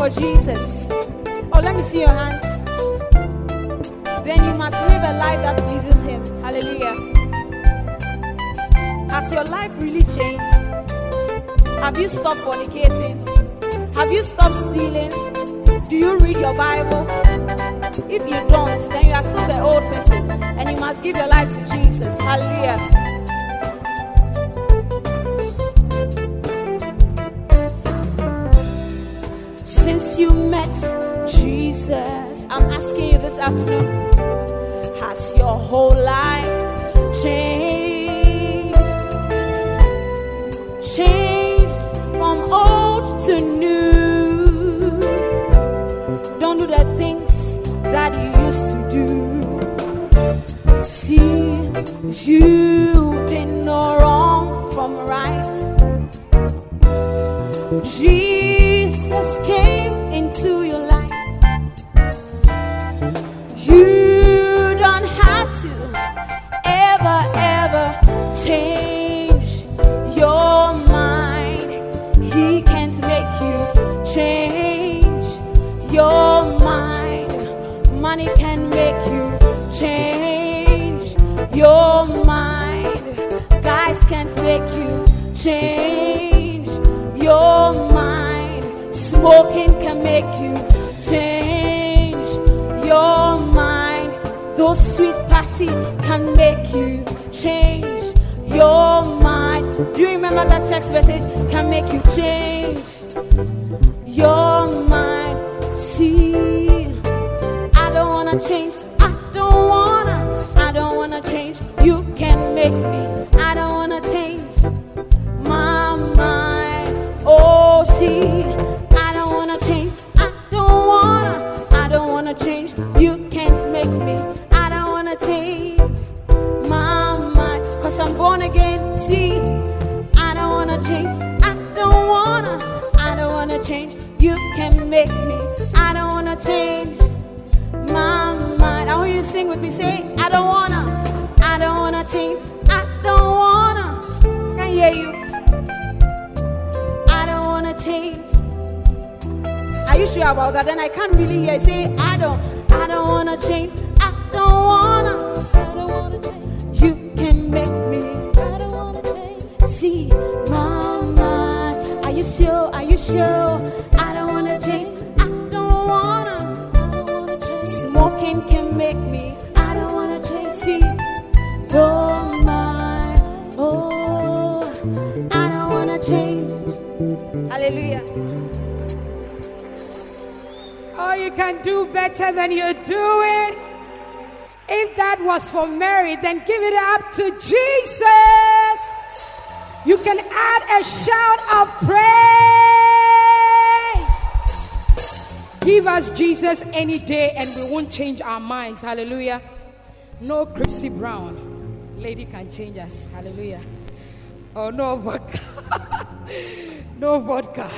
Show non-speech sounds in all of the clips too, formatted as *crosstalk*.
For Jesus? Oh, let me see your hands. Then you must live a life that pleases Him. Hallelujah. Has your life really changed? Have you stopped fornicating? Have you stopped stealing? Do you read your Bible? If you don't, then you are still the old person and you must give your life to Jesus. Hallelujah. Jesus, I'm asking you this afternoon Has your whole life changed? Changed from old to new. Don't do the things that you used to do. See, you didn't know wrong from right. message can make you change. If that was for Mary, then give it up to Jesus. You can add a shout of praise. Give us Jesus any day and we won't change our minds. Hallelujah. No Chrissy Brown lady can change us. Hallelujah. Oh, no vodka. *laughs* no vodka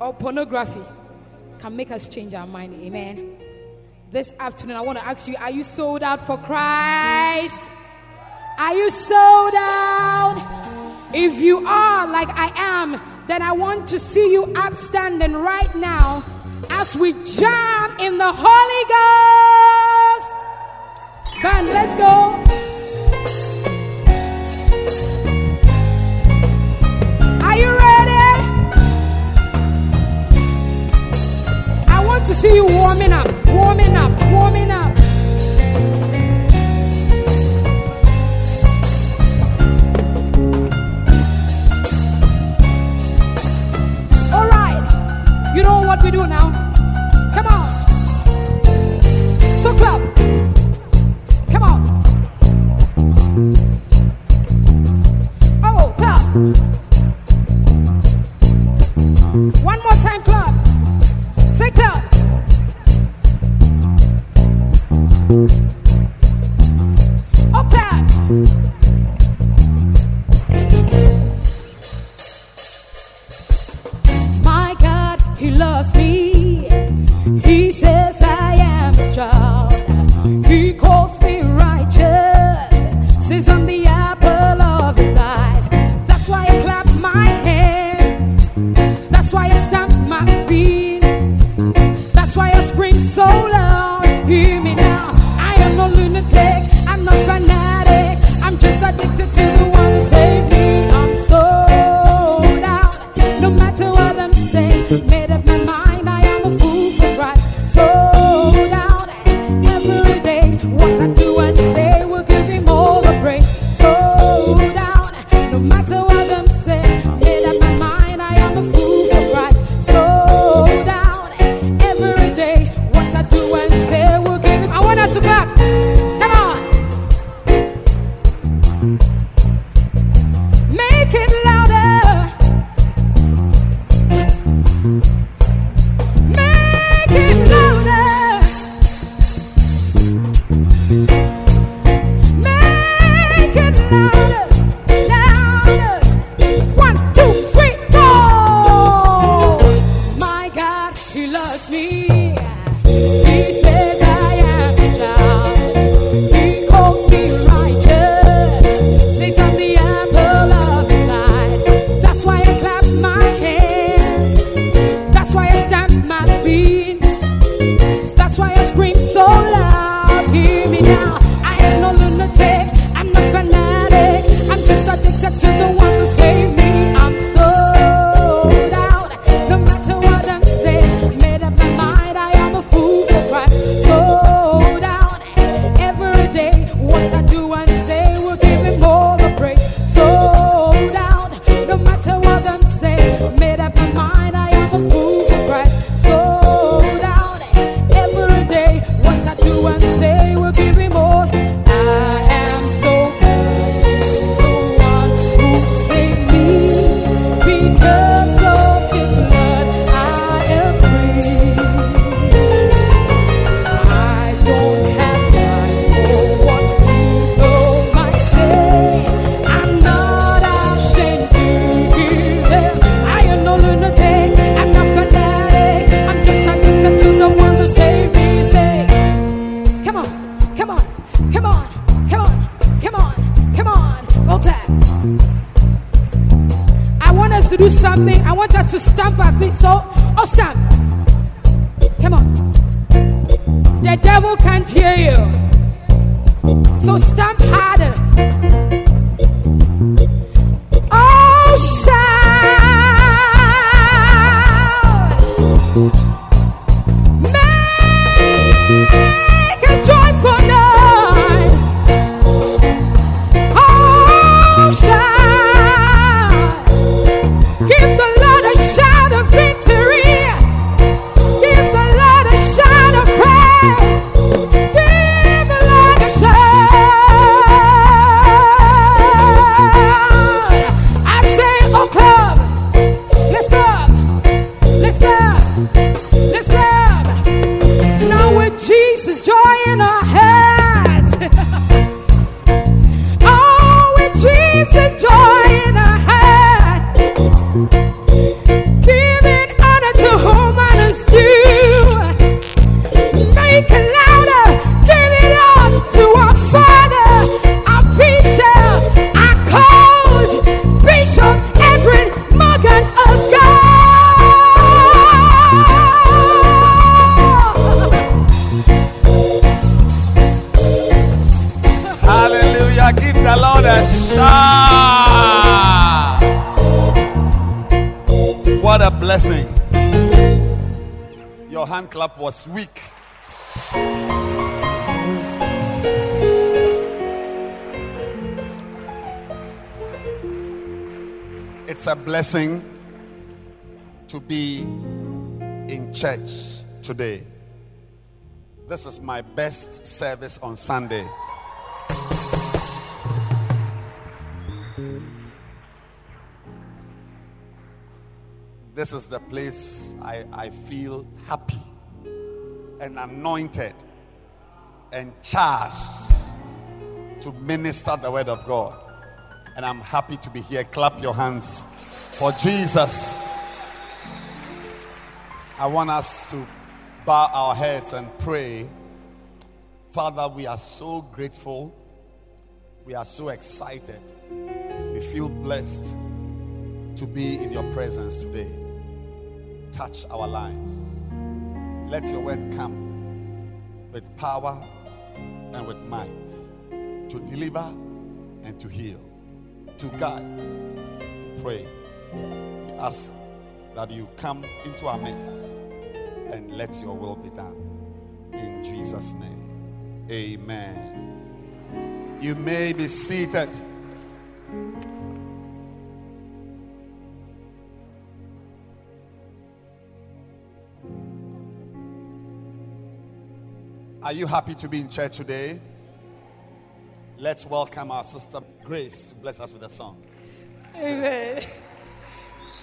or pornography can make us change our mind. Amen. This afternoon, I want to ask you are you sold out for Christ? Are you sold out? If you are like I am, then I want to see you upstanding right now as we jump in the Holy Ghost. Band, let's go. Are you ready? I want to see you warming up warming up, warming up. All right, you know what we do now. Come on. So clap. Come on. Oh, clap. One more time, clap. Blessing to be in church today. This is my best service on Sunday. This is the place I, I feel happy and anointed and charged to minister the word of God. And I'm happy to be here. Clap your hands for Jesus. I want us to bow our heads and pray. Father, we are so grateful. We are so excited. We feel blessed to be in your presence today. Touch our lives. Let your word come with power and with might to deliver and to heal, to guide. Pray. We ask that you come into our midst and let your will be done. In Jesus' name, amen. You may be seated. Are you happy to be in church today? Let's welcome our sister Grace to bless us with a song. Amen. *laughs*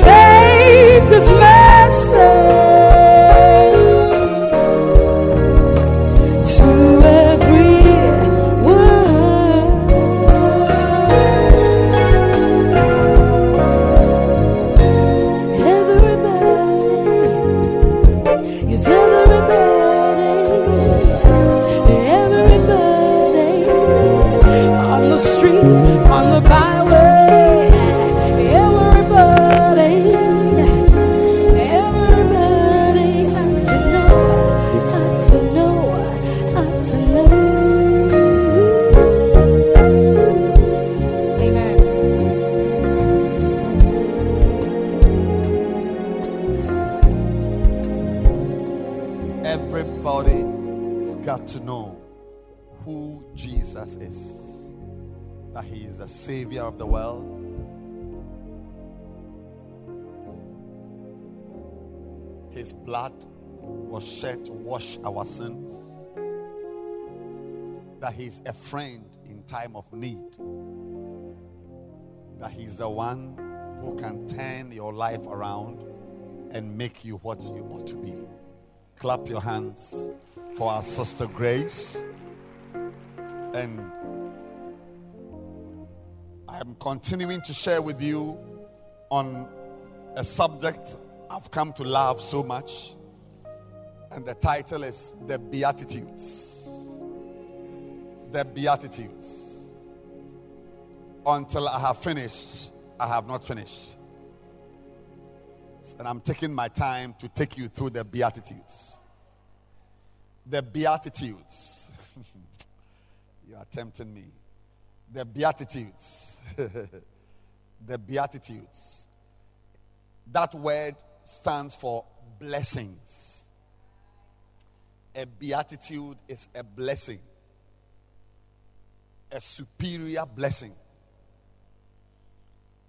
take this blood was shed to wash our sins. That he's a friend in time of need. That he's the one who can turn your life around and make you what you ought to be. Clap your hands for our sister Grace. And I'm continuing to share with you on a subject I've come to love so much. And the title is The Beatitudes. The Beatitudes. Until I have finished, I have not finished. And I'm taking my time to take you through the Beatitudes. The Beatitudes. *laughs* you are tempting me. The Beatitudes. *laughs* the Beatitudes. That word stands for blessings. A beatitude is a blessing, a superior blessing.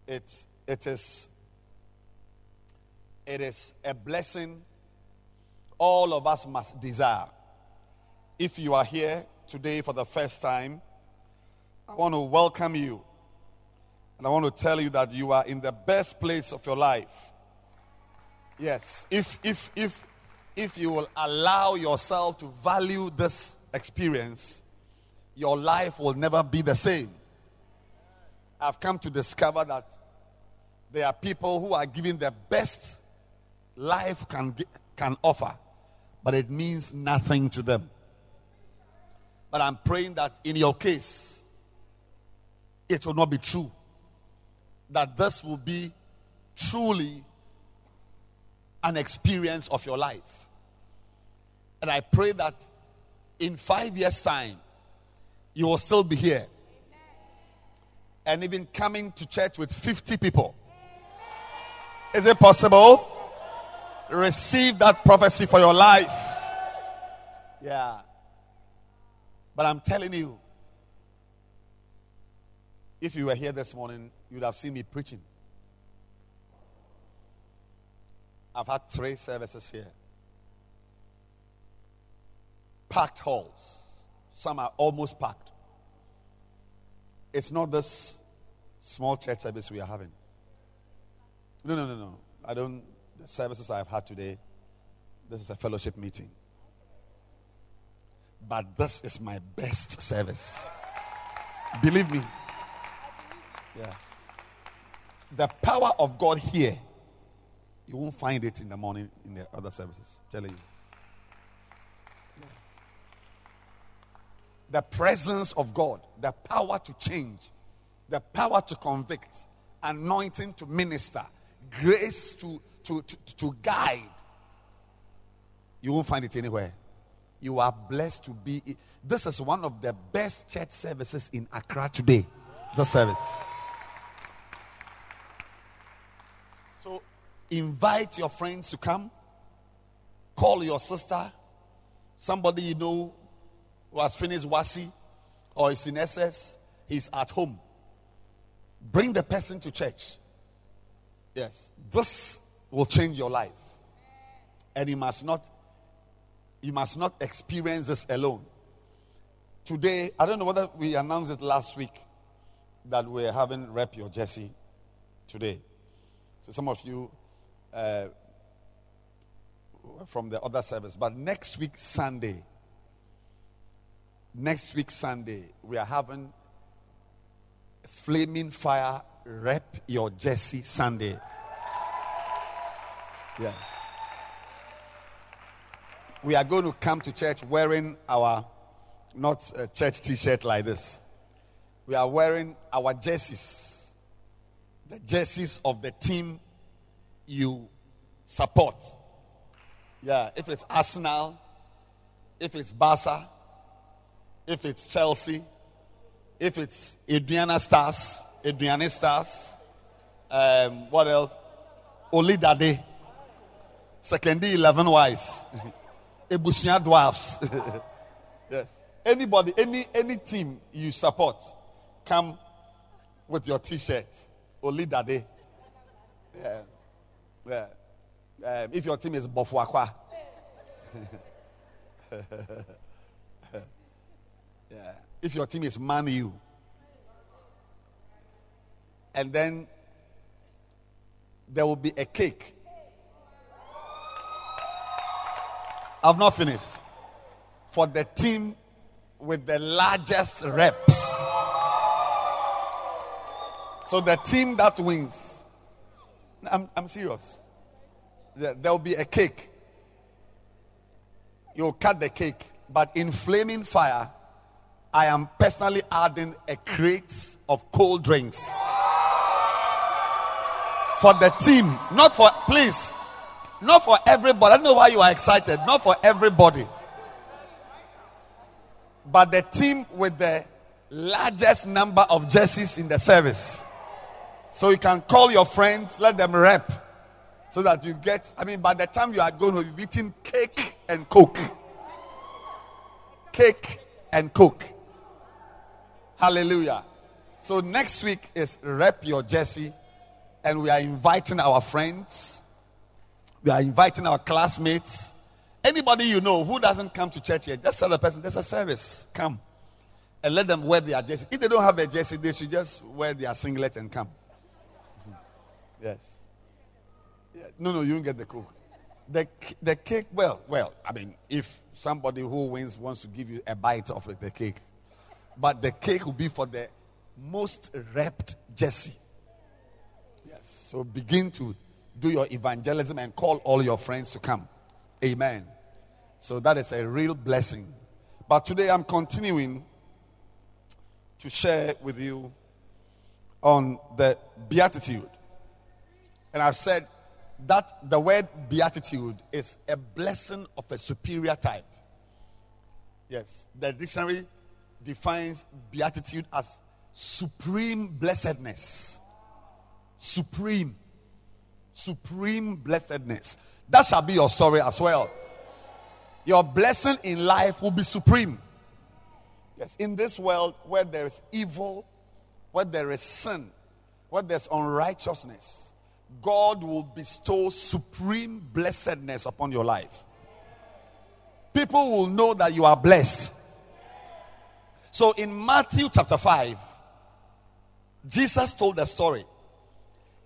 It, it, is, it is a blessing all of us must desire. If you are here today for the first time, I want to welcome you. And I want to tell you that you are in the best place of your life. Yes. If if if if you will allow yourself to value this experience, your life will never be the same. I've come to discover that there are people who are giving the best life can can offer, but it means nothing to them. But I'm praying that in your case, it will not be true. That this will be truly an experience of your life. And I pray that in five years' time, you will still be here. And even coming to church with 50 people. Is it possible? Receive that prophecy for your life. Yeah. But I'm telling you, if you were here this morning, you'd have seen me preaching. I've had three services here. Packed halls. Some are almost packed. It's not this small church service we are having. No, no, no, no. I don't. The services I've had today, this is a fellowship meeting. But this is my best service. Believe me. Yeah. The power of God here you won't find it in the morning in the other services. I'm telling you. The presence of God, the power to change, the power to convict, anointing to minister, grace to, to, to, to guide. You won't find it anywhere. You are blessed to be. This is one of the best church services in Accra today. The service. Invite your friends to come. Call your sister, somebody you know who has finished WASSCE or is in SS, he's at home. Bring the person to church. Yes, this will change your life. And you must not you must not experience this alone. Today, I don't know whether we announced it last week that we're having Rep Your Jersey today. So some of you uh, from the other service. But next week, Sunday, next week, Sunday, we are having Flaming Fire Rep Your Jersey Sunday. Yeah. We are going to come to church wearing our, not a church t shirt like this. We are wearing our jerseys, the jerseys of the team you support. Yeah, if it's Arsenal, if it's Barca, if it's Chelsea, if it's Aduana Stars, Aduana Stars, um, what else? Sekondi 11 wise, *laughs* Ebusua Dwarfs. *laughs* yes. Anybody, any any team you support, come with your t-shirt. Olidade. Yeah. Yeah. Um, if your team is Bofoakwa. *laughs* yeah. If your team is Manu. And then there will be a cake. I've not finished. For the team with the largest reps. So the team that wins, I'm, I'm serious. There'll be a cake. You'll cut the cake, but in flaming fire, I am personally adding a crate of cold drinks for the team, not for, please, not for everybody. I don't know why you are excited. Not for everybody. But the team with the largest number of jerseys in the service. So you can call your friends, let them rep. So that you get, I mean, by the time you are going be eating cake and coke. Cake and coke. Hallelujah. So next week is rep your jersey, and we are inviting our friends we are inviting our classmates. Anybody you know who doesn't come to church yet, just tell the person there's a service. Come. And let them wear their jersey. If they don't have a jersey, they should just wear their singlet and come. Yes. yes. No, no, you don't get the cook. The, the cake, well, well, I mean, if somebody who wins wants to give you a bite of the cake, but the cake will be for the most wrapped Jesse. Yes. So begin to do your evangelism and call all your friends to come. Amen. So that is a real blessing. But today I'm continuing to share with you on the beatitude. And I've said that the word beatitude is a blessing of a superior type. Yes, the dictionary defines beatitude as supreme blessedness. Supreme supreme blessedness. That shall be your story as well. Your blessing in life will be supreme. Yes, in this world where there is evil, where there is sin, where there's unrighteousness, God will bestow supreme blessedness upon your life. People will know that you are blessed. So in Matthew chapter 5, Jesus told the story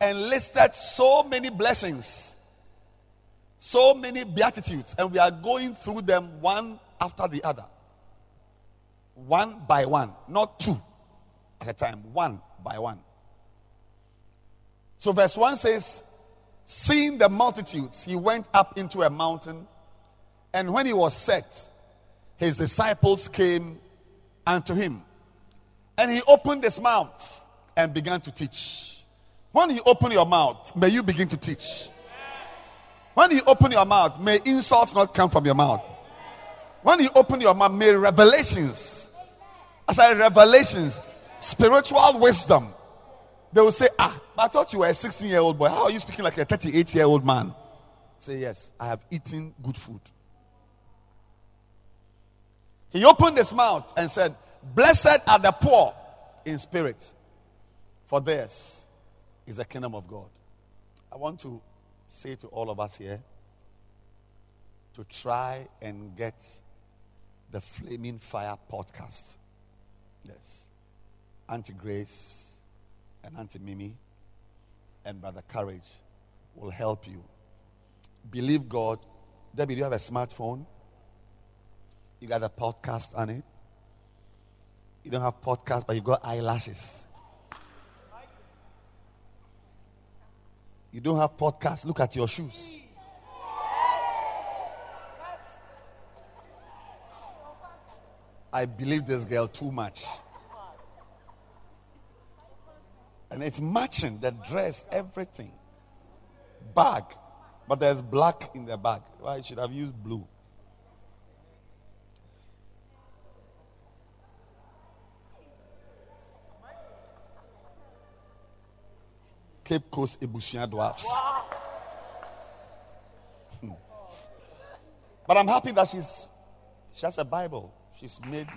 and listed so many blessings, so many beatitudes, and we are going through them one after the other. One by one, not two at a time, one by one. So, verse 1 says, Seeing the multitudes, he went up into a mountain, and when he was set, his disciples came unto him. And he opened his mouth and began to teach. When you open your mouth, may you begin to teach. When you open your mouth, may insults not come from your mouth. When you open your mouth, may revelations, as I revelations, spiritual wisdom. They will say, Ah, I thought you were a 16 year old boy. How are you speaking like a 38 year old man? Say, Yes, I have eaten good food. He opened his mouth and said, Blessed are the poor in spirit, for theirs is the kingdom of God. I want to say to all of us here to try and get the Flaming Fire podcast. Yes. Auntie Grace and Auntie Mimi and Brother Courage will help you. Believe God. Debbie, do you have a smartphone? You got a podcast on it? You don't have podcast, but you've got eyelashes. You don't have podcast, look at your shoes. I believe this girl too much. And it's matching the dress, everything. Bag. But there's black in the bag. Why well, should have used blue. Cape Coast Ebusua dwarfs. Hmm. But I'm happy that she's she has a Bible. She's made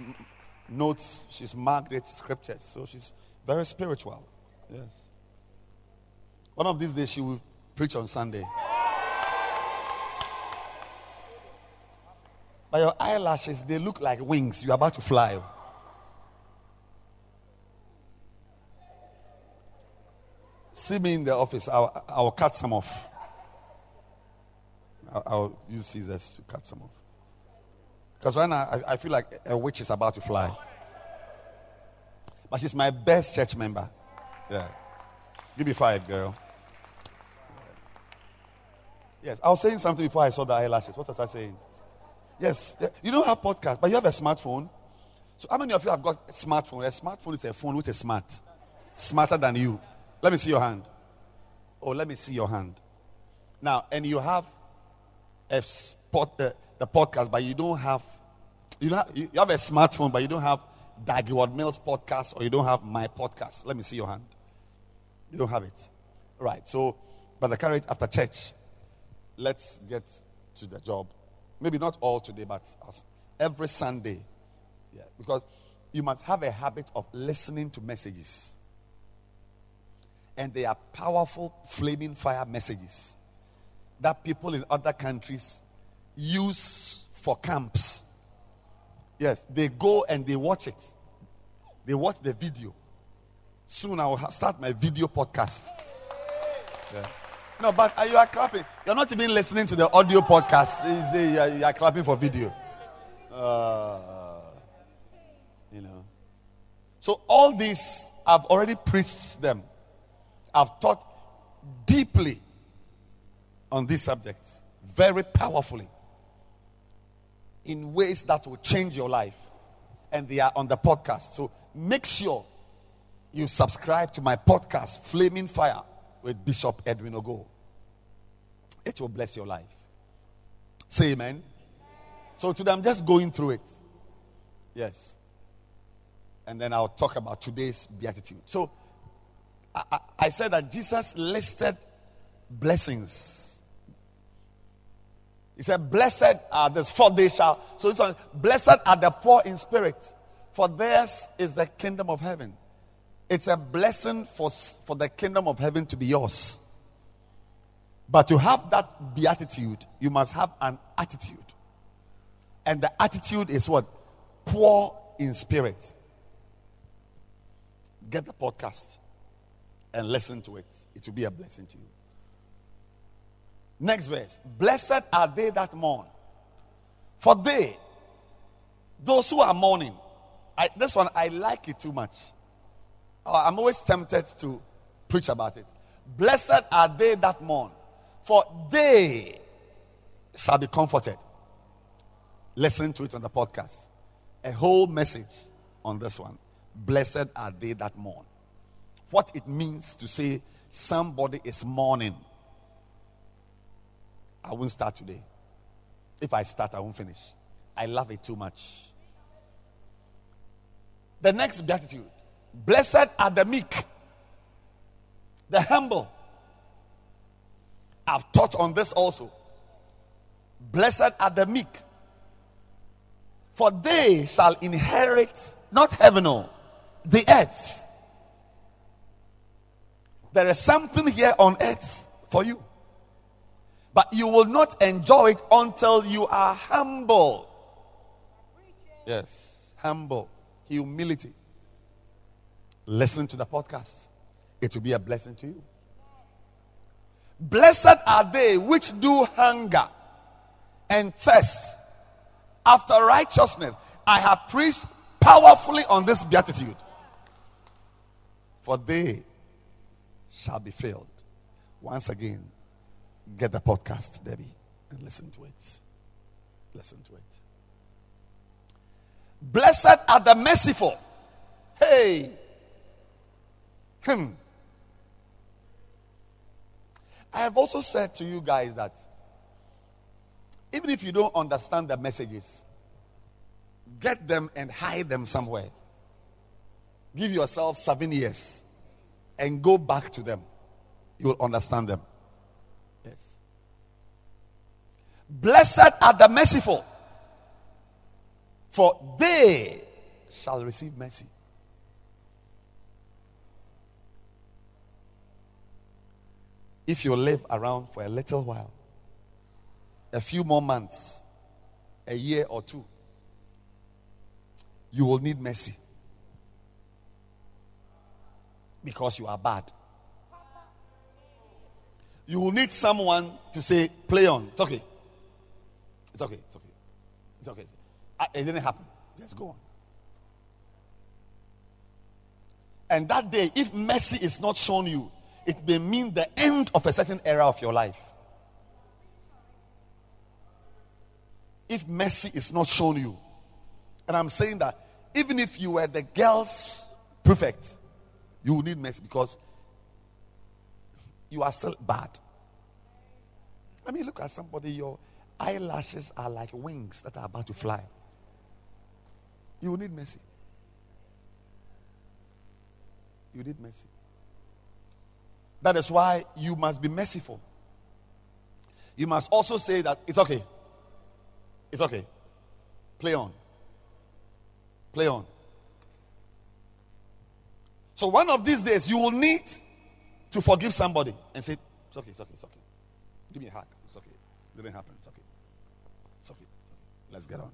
notes. She's marked it scriptures. So she's very spiritual. Yes. One of these days she will preach on Sunday. But your eyelashes, they look like wings. You're about to fly. See me in the office. I'll, I'll cut some off. I'll, I'll use scissors to cut some off. Because right now, I, I feel like a witch is about to fly. But she's my best church member. Yeah. Give me five, girl. Yes, I was saying something before I saw the eyelashes. What was I saying? Yes, you don't have podcast, but you have a smartphone. So how many of you have got a smartphone? A smartphone is a phone which is smart, smarter than you. Let me see your hand. Oh, let me see your hand. Now, and you have a spot, uh, the podcast, but you don't have you, don't have, you have a smartphone, but you don't have Dag Mills podcast or you don't have my podcast. Let me see your hand. You don't have it. Right. So, Brother Carrot, after church, let's get to the job. Maybe not all today, but every Sunday. Yeah, because you must have a habit of listening to messages. And they are powerful, flaming fire messages that people in other countries use for camps. Yes, they go and they watch it. They watch the video. Soon I will start my video podcast. Yeah. No, but you are clapping. You're not even listening to the audio podcast. You, are, you are clapping for video. Uh, you know. So all these, I've already preached them. I've taught deeply on these subjects, very powerfully, in ways that will change your life. And they are on the podcast. So make sure you subscribe to my podcast, Flaming Fire, with Bishop Edwin Ogo. It will bless your life. Say amen. So today I'm just going through it. Yes. And then I'll talk about today's beatitude. So I, I, I said that Jesus listed blessings. He said, Blessed are the for they shall. So this one, blessed are the poor in spirit, for theirs is the kingdom of heaven. It's a blessing for, for the kingdom of heaven to be yours. But to have that beatitude, you must have an attitude. And the attitude is what? Poor in spirit. Get the podcast and listen to it. It will be a blessing to you. Next verse. Blessed are they that mourn, for they, those who are mourning, I, this one I like it too much. Oh, I'm always tempted to preach about it. Blessed are they that mourn, for they shall be comforted. Listen to it on the podcast. A whole message on this one. Blessed are they that mourn. What it means to say somebody is mourning. I won't start today. If I start, I won't finish. I love it too much. The next beatitude Blessed are the meek, the humble. I've taught on this also. Blessed are the meek, for they shall inherit not heaven, or the earth. There is something here on earth for you, but you will not enjoy it until you are humble. Yes, humble, humility. Listen to the podcast, it will be a blessing to you. Blessed are they which do hunger and thirst after righteousness. I have preached powerfully on this beatitude. For they shall be filled. Once again, get the podcast, Debbie, and listen to it. Listen to it. Blessed are the merciful. Hey, him. I have also said to you guys that even if you don't understand the messages, get them and hide them somewhere. Give yourself seven years and go back to them. You will understand them. Yes. Blessed are the merciful, for they shall receive mercy. If you live around for a little while, a few more months, a year or two, you will need mercy because you are bad. You will need someone to say, play on. It's okay. It's okay. It's okay. It's okay. Uh, it didn't happen. Just go on. And that day, if mercy is not shown you, it may mean the end of a certain era of your life. If mercy is not shown you, and I'm saying that even if you were the girl's prefect, you will need mercy because you are still bad. I mean, look at somebody, your eyelashes are like wings that are about to fly. You will need mercy. You need mercy. That is why you must be merciful. You must also say that it's okay. It's okay. Play on. Play on. So one of these days you will need to forgive somebody and say, It's okay, it's okay, it's okay. Give me a hug. It's okay. Let it didn't happen. It's okay. It's okay. It's okay. Let's get on.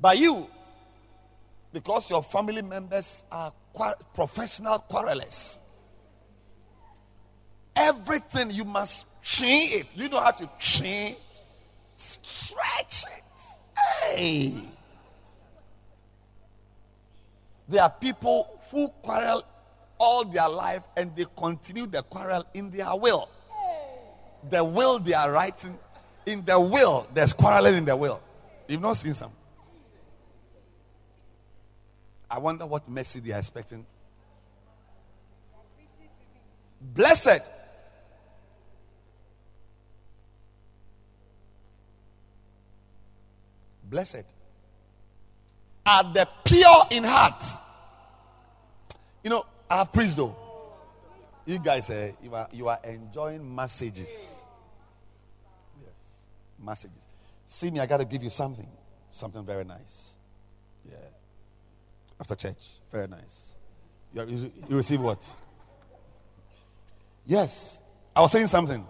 By you, because your family members are professional quarrelers. Everything you must train it. You know how to train? Stretch it. Hey. There are people who quarrel all their life and they continue the quarrel in their will. The will they are writing, in the will, there's quarreling in the will. You've not seen some. I wonder what mercy they are expecting. Blessed. Blessed are the pure in heart. You know, I have preached though. You guys, uh, you, are, you are enjoying messages. Yes, messages. See me, I got to give you something. Something very nice. After church. Very nice. You, you, you receive what? Yes. I was saying something.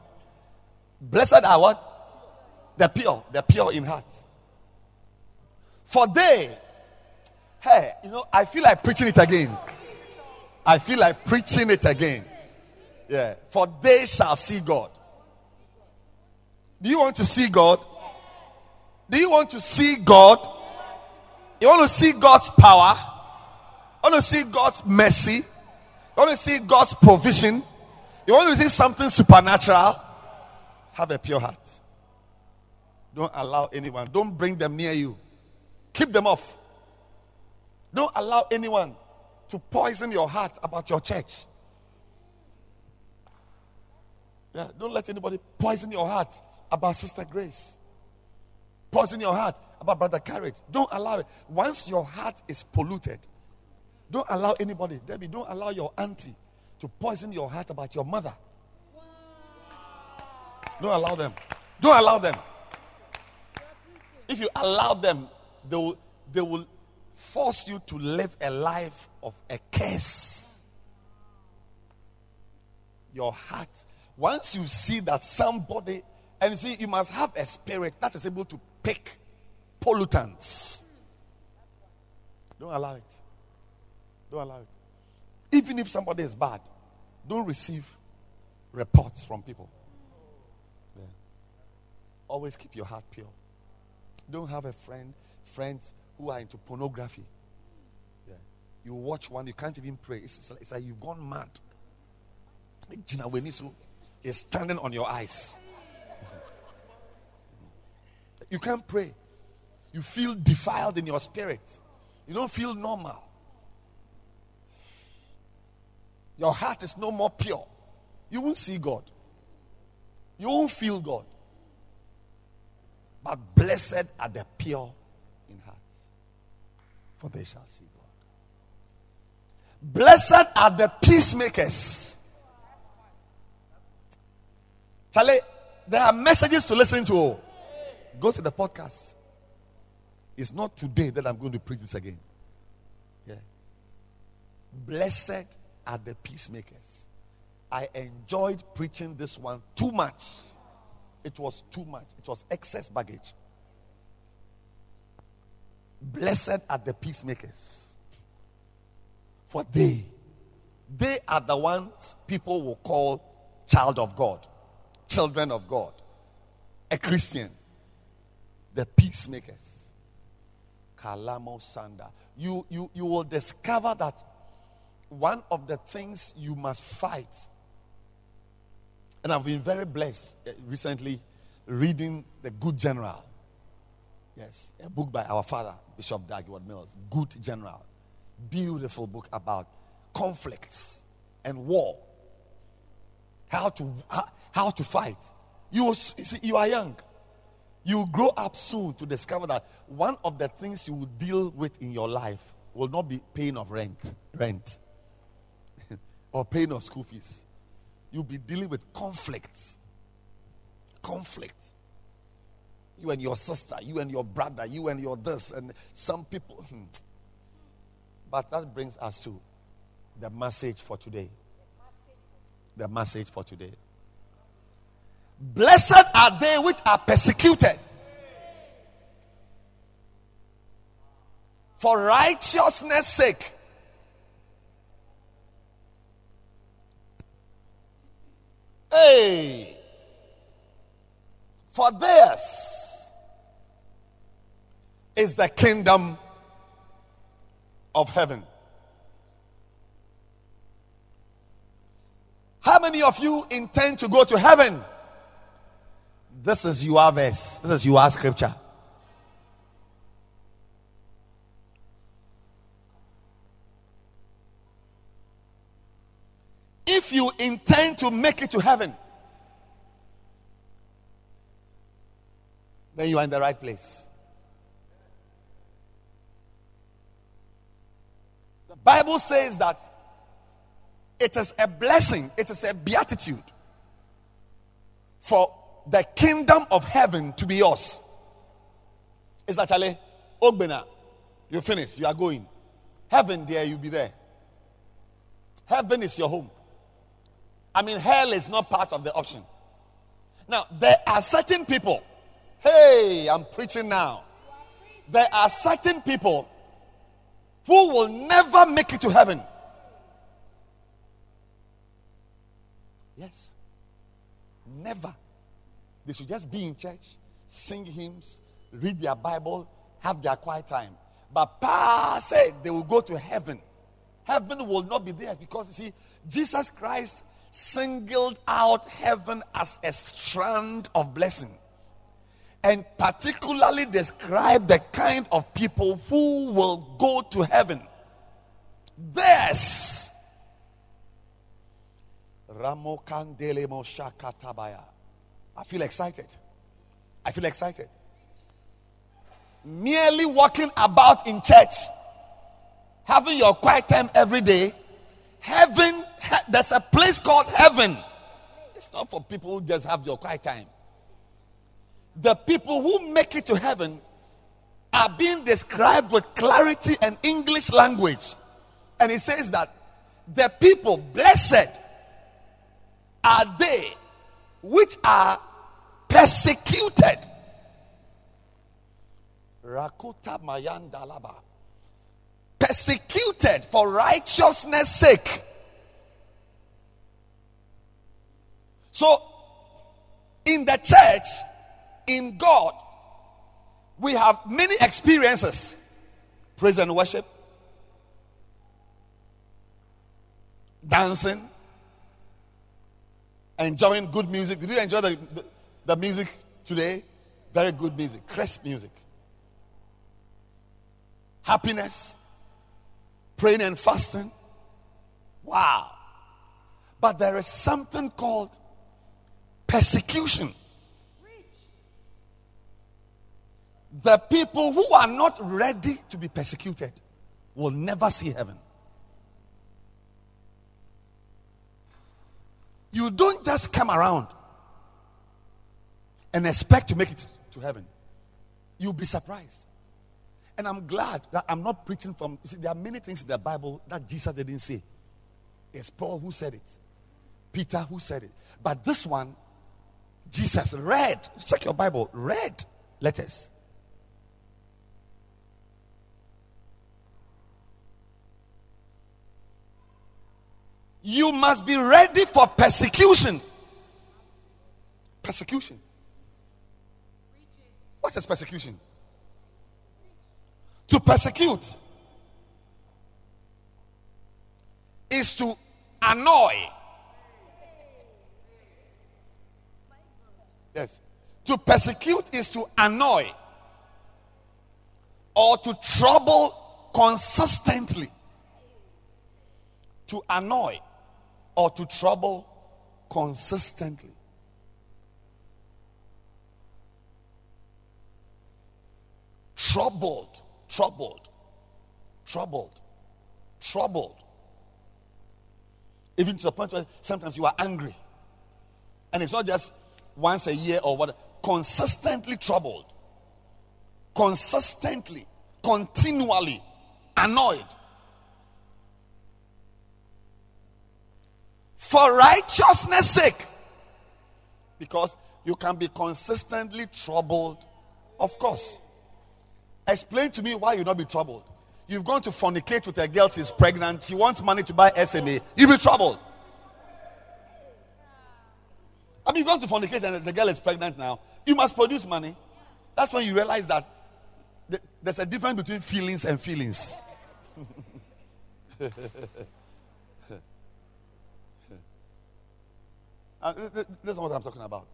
Blessed are what? The pure. The pure in heart. For they, hey, you know, I feel like preaching it again. I feel like preaching it again. Yeah. For they shall see God. Do you want to see God? Do you want to see God? You want to see God's power? Want to see God's mercy? You want to see God's provision? You want to see something supernatural? Have a pure heart. Don't allow anyone, don't bring them near you. Keep them off. Don't allow anyone to poison your heart about your church. Yeah, don't let anybody poison your heart about Sister Grace. Poison your heart about Brother Courage. Don't allow it. Once your heart is polluted, don't allow anybody, Debbie, don't allow your auntie to poison your heart about your mother. Don't allow them. Don't allow them. If you allow them, they will, they will force you to live a life of a curse. Your heart, once you see that somebody, and you see, you must have a spirit that is able to pick pollutants. Don't allow it. Don't allow it. Even if somebody is bad, don't receive reports from people. Yeah. Always keep your heart pure. Don't have a friend, friends who are into pornography. Yeah. You watch one, you can't even pray. It's, it's like you've gone mad. Gina Wenisu is standing on your eyes. *laughs* You can't pray. You feel defiled in your spirit. You don't feel normal. Your heart is no more pure. You won't see God. You won't feel God. But blessed are the pure in heart, for they shall see God. Blessed are the peacemakers. Charlie, there are messages to listen to. Go to the podcast. It's not today that I'm going to preach this again. Yeah. Blessed are the peacemakers. I enjoyed preaching this one too much. It was too much, it was excess baggage. Blessed are the peacemakers, for they, they are the ones people will call child of God, children of God, a Christian. the peacemakers. Kalamo Sanda. You, you, you will discover that one of the things you must fight, and I've been very blessed eh, recently reading The Good General. Yes, a book by our father, Bishop Dag Heward-Mills. Good General. Beautiful book about conflicts and war. How to, how, how to fight. You, you see, you are young. You grow up soon to discover that one of the things you will deal with in your life will not be paying of rent, rent, or paying of school fees. You'll be dealing with conflicts. Conflict. You and your sister, you and your brother, you and your this, and some people. Hmm. But that brings us to the message for today. The message for today. Blessed are they which are persecuted for righteousness' sake. Hey, for this is the kingdom of heaven. How many of you intend to go to heaven? This is your verse. This is your scripture. If you intend to make it to heaven, then you are in the right place. The Bible says that it is a blessing, it is a beatitude for the kingdom of heaven to be yours. Is that Charlie? Ogbena, you finish, you are going. Heaven, there, you'll be there. Heaven is your home. I mean, hell is not part of the option. Now, there are certain people. Hey, I'm preaching now. There are certain people who will never make it to heaven. Yes. Never. They should just be in church, sing hymns, read their Bible, have their quiet time. But Pa said they will go to heaven. Heaven will not be theirs because you see, Jesus Christ singled out heaven as a strand of blessing and particularly described the kind of people who will go to heaven. This Ramokandele Moshakatabaya. I feel excited. I feel excited. Merely walking about in church, having your quiet time every day, heaven, there's a place called heaven. It's not for people who just have your quiet time. The people who make it to heaven are being described with clarity and English language. And he says that the people, blessed are they which are persecuted. Rakuta Mayandalaba. Persecuted for righteousness' sake. So, in the church, in God, we have many experiences praise and worship, dancing, enjoying good music. Did you enjoy the, the, the music today? Very good music, crisp music. Happiness, praying and fasting. Wow. But there is something called persecution. The people who are not ready to be persecuted will never see heaven. You don't just come around and expect to make it to heaven. You'll be surprised. And I'm glad that I'm not preaching from. See, there are many things in the Bible that Jesus didn't say. It's Paul who said it, Peter who said it. But this one, Jesus read. Check your Bible. Read letters. you must be ready for persecution. Persecution. What is persecution? To persecute is to annoy. Yes. To persecute is to annoy or to trouble consistently. To annoy or to trouble consistently. Troubled, troubled, troubled, troubled. Even to the point where sometimes you are angry. And it's not just once a year or what, consistently troubled, consistently, continually annoyed. For righteousness' sake. Because you can be consistently troubled, of course. Explain to me why you not be troubled. You've gone to fornicate with a girl, she's pregnant, she wants money to buy SMA, you'll be troubled. I mean, you've gone to fornicate and the girl is pregnant now. You must produce money. That's when you realize that there's a difference between feelings and feelings. *laughs* uh, this is what I'm talking about.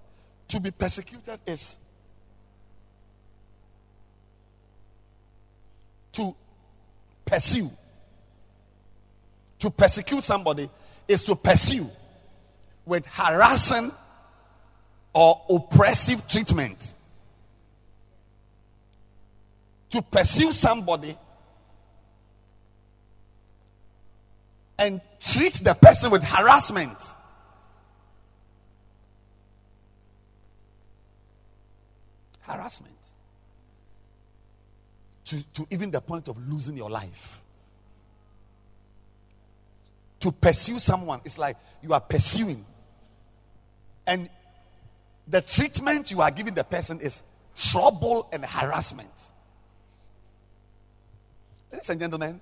To be persecuted is to pursue. To persecute somebody is to pursue with harassing or oppressive treatment. To pursue somebody and treat the person with harassment. Harassment. To, to even the point of losing your life. To pursue someone, it's like you are pursuing. And the treatment you are giving the person is trouble and harassment. Ladies and gentlemen,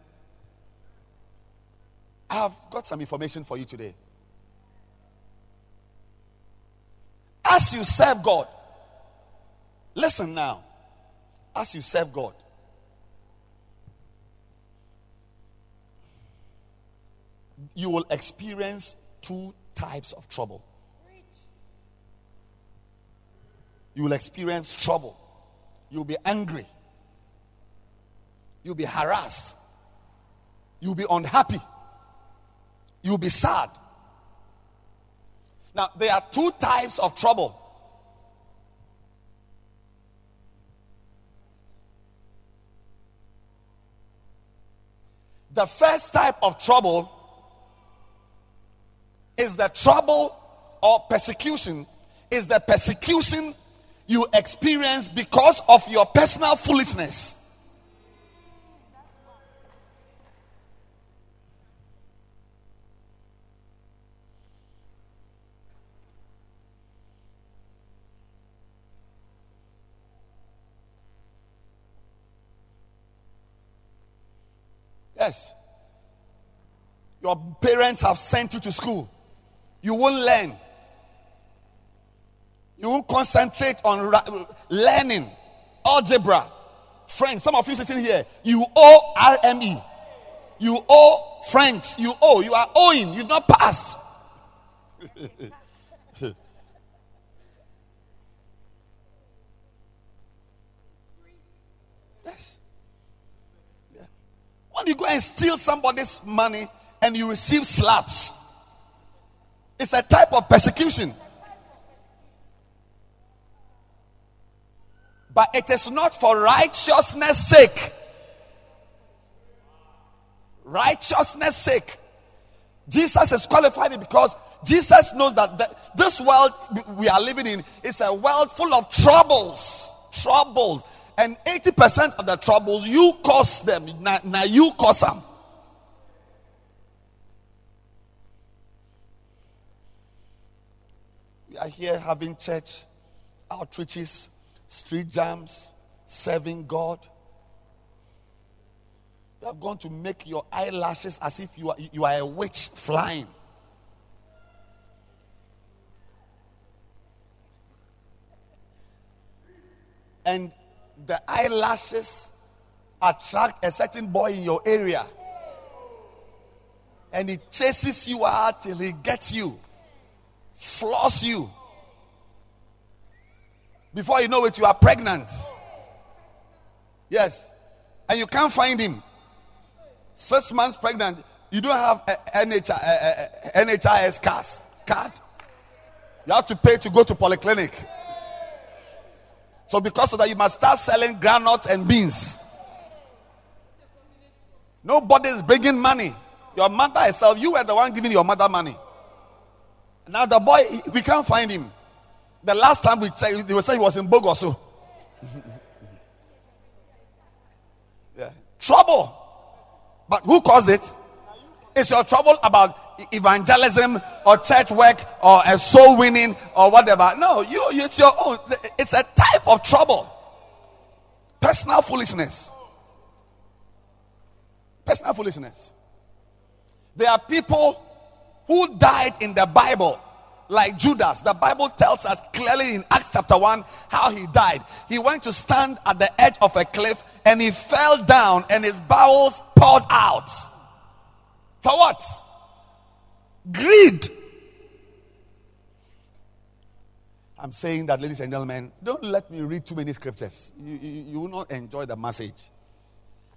I have got some information for you today. As you serve God, listen now. As you serve God, you will experience two types of trouble. You will experience trouble. You'll be angry. You'll be harassed. You'll be unhappy. You'll be sad. Now, there are two types of trouble. The first type of trouble is the trouble or persecution, is the persecution you experience because of your personal foolishness. Yes. Your parents have sent you to school. You won't learn. You won't concentrate on ra- learning algebra. Friends, some of you sitting here, you owe RME. You owe French. You owe. You are owing. You've not passed. *laughs* yes. Yeah. When you go and steal somebody's money and you receive slaps, it's a type of persecution. but it is not for righteousness' sake. Righteousness' sake. Jesus is qualified because Jesus knows that the, this world we are living in is a world full of troubles. Troubles. And 80% of the troubles, you cause them. Now, now you cause them. Are here having church outreaches street jams, serving God. You have gone to make your eyelashes as if you are, you are a witch flying. and the eyelashes attract a certain boy in your area. And he chases you out till he gets you, floss you. Before you know it, you are pregnant. Yes. And you can't find him. Six months pregnant, you don't have a, a, a, NHIS card. You have to pay to go to polyclinic. So because of that, you must start selling granules and beans. Nobody is bringing money. Your mother herself, you were the one giving your mother money. Now the boy, we can't find him. The last time we checked, they were saying he was in Bogoso. *laughs* yeah. Trouble. But who caused it? Is your trouble about evangelism or church work or a soul winning or whatever? No, you, it's your own. It's a type of trouble. Personal foolishness. Personal foolishness. There are people who died in the Bible like Judas. The Bible tells us clearly in Acts chapter 1 how he died. He went to stand at the edge of a cliff and he fell down and his bowels poured out. For what? Greed. I'm saying that, ladies and gentlemen, don't let me read too many scriptures. You, you, you will not enjoy the message.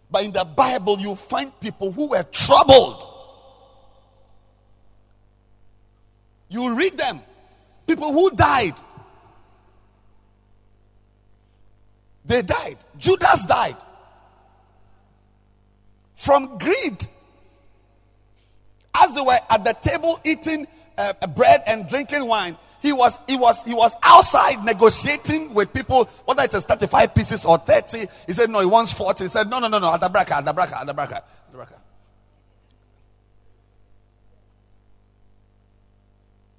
But in the Bible, you find people who were troubled. You read them. People who died. They died. Judas died. From greed. As they were at the table eating uh, bread and drinking wine, he was he was he was outside negotiating with people whether it is 35 pieces or 30 he said no he wants 40 he said no no no no adabraka adabraka adabraka adabraka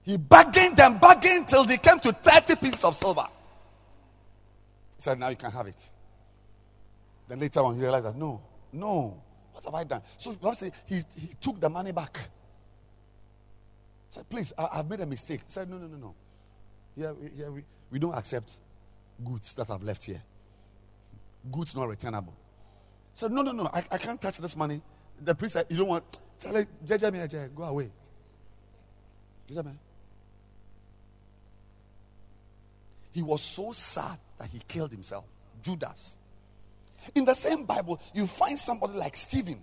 he bargained them bargained till they came to 30 pieces of silver he said now you can have it then later on he realized that no no what have i done so he, he took the money back He said, please, I, have made a mistake. He said, no, no, no, no. Yeah, we, yeah we, we don't accept goods that have left here. Goods not returnable. He said, no, no, no, I, I can't touch this money. The priest said, you don't want, it, go away. He was so sad that he killed himself. Judas. In the same Bible, you find somebody like Stephen,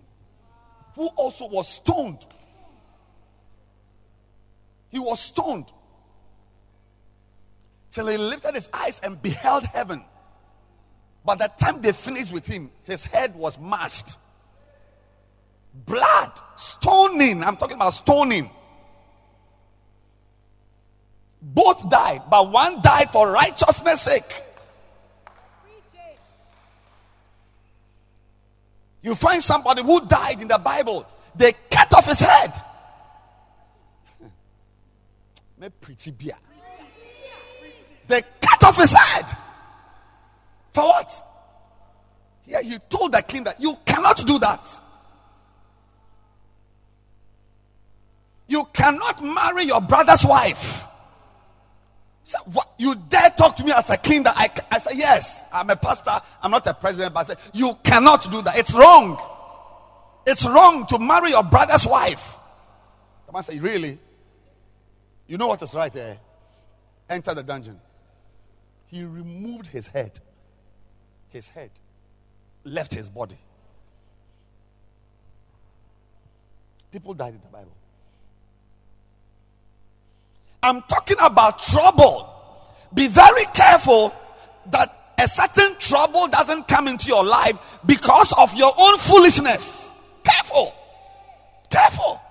who also was stoned he was stoned till he lifted his eyes and beheld heaven. By the time they finished with him, his head was mashed. Blood, stoning. I'm talking about stoning. Both died, but one died for righteousness' sake. You find somebody who died in the Bible, they cut off his head. *laughs* They cut off his head. For what? Yeah, you told the king that you cannot do that. You cannot marry your brother's wife. What, you dare talk to me as a king that I, I say, yes, I'm a pastor, I'm not a president, but I say, you cannot do that. It's wrong. It's wrong to marry your brother's wife. The man said, really? You know what is right here? Enter the dungeon. He removed his head. His head left his body. People died in the Bible. I'm talking about trouble. Be very careful that a certain trouble doesn't come into your life because of your own foolishness. Careful. Careful.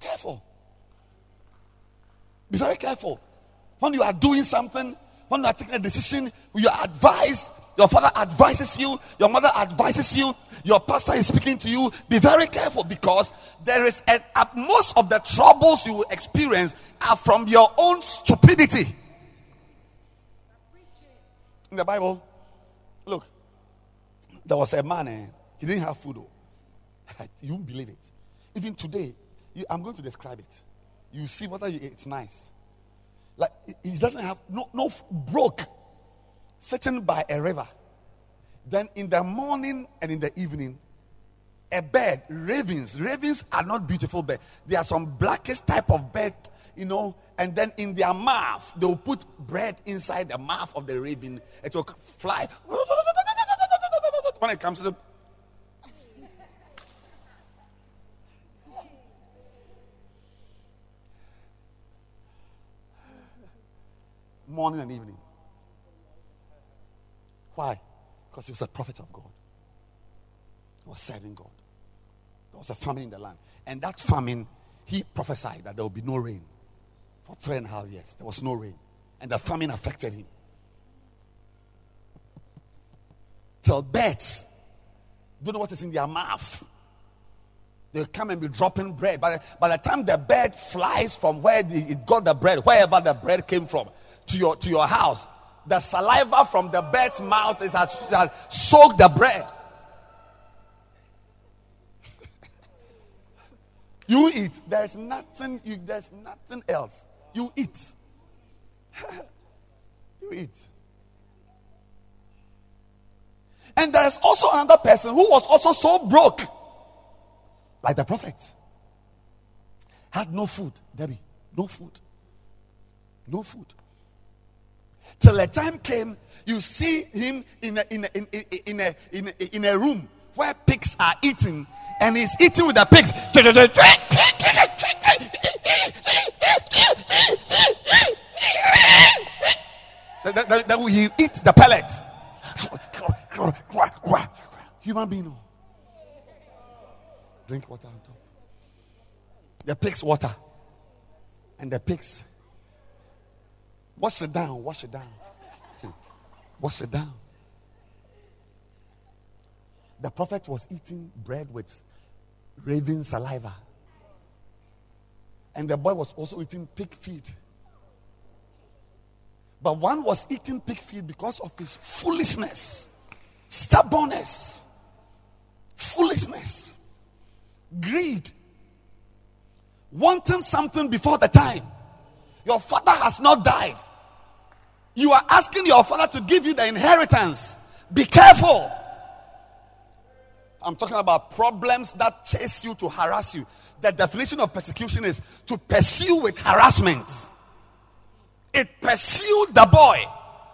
Careful. Be very careful. When you are doing something, when you are taking a decision, you are advised, your father advises you, your mother advises you, your pastor is speaking to you. Be very careful because there is a, most of the troubles you will experience are from your own stupidity. In the Bible, look, there was a man, eh, he didn't have food. Oh. *laughs* You won't believe it. Even today, you, I'm going to describe it. You see whether it's nice. Like he doesn't have no no broke. Sitting by a river. Then in the morning and in the evening, a bird, ravens. Ravens are not beautiful birds. They are some blackish type of bird, you know. And then in their mouth, they will put bread inside the mouth of the raven. It will fly. When it comes to the morning and evening. Why? Because he was a prophet of God. He was serving God. There was a famine in the land. And that famine, he prophesied that there will be no rain for three and a half years. There was no rain. And the famine affected him. Till birds don't know what is in their mouth. They'll come and be dropping bread. By the, by the time the bird flies from where the, it got the bread, wherever the bread came from, to your, to your house, the saliva from the bird's mouth is has, has soaked the bread. *laughs* you eat. There's nothing. You, there's nothing else. You eat. *laughs* you eat. And there is also another person who was also so broke, like the prophet, had no food. Debbie, no food. No food. Till a time came, you see him in a, in a, in a, in a, in a, in a room where pigs are eating, and he's eating with the pigs. Then he eat the pellet. Human being. Oh. Drink water on top. The pigs water. And the pigs Wash it down. Wash it down. Hmm. Wash it down. The prophet was eating bread with raven saliva. And the boy was also eating pig feed. But one was eating pig feed because of his foolishness, stubbornness, foolishness, greed, wanting something before the time. Your father has not died. You are asking your father to give you the inheritance. Be careful. I'm talking about problems that chase you to harass you. The definition of persecution is to pursue with harassment. It pursued the boy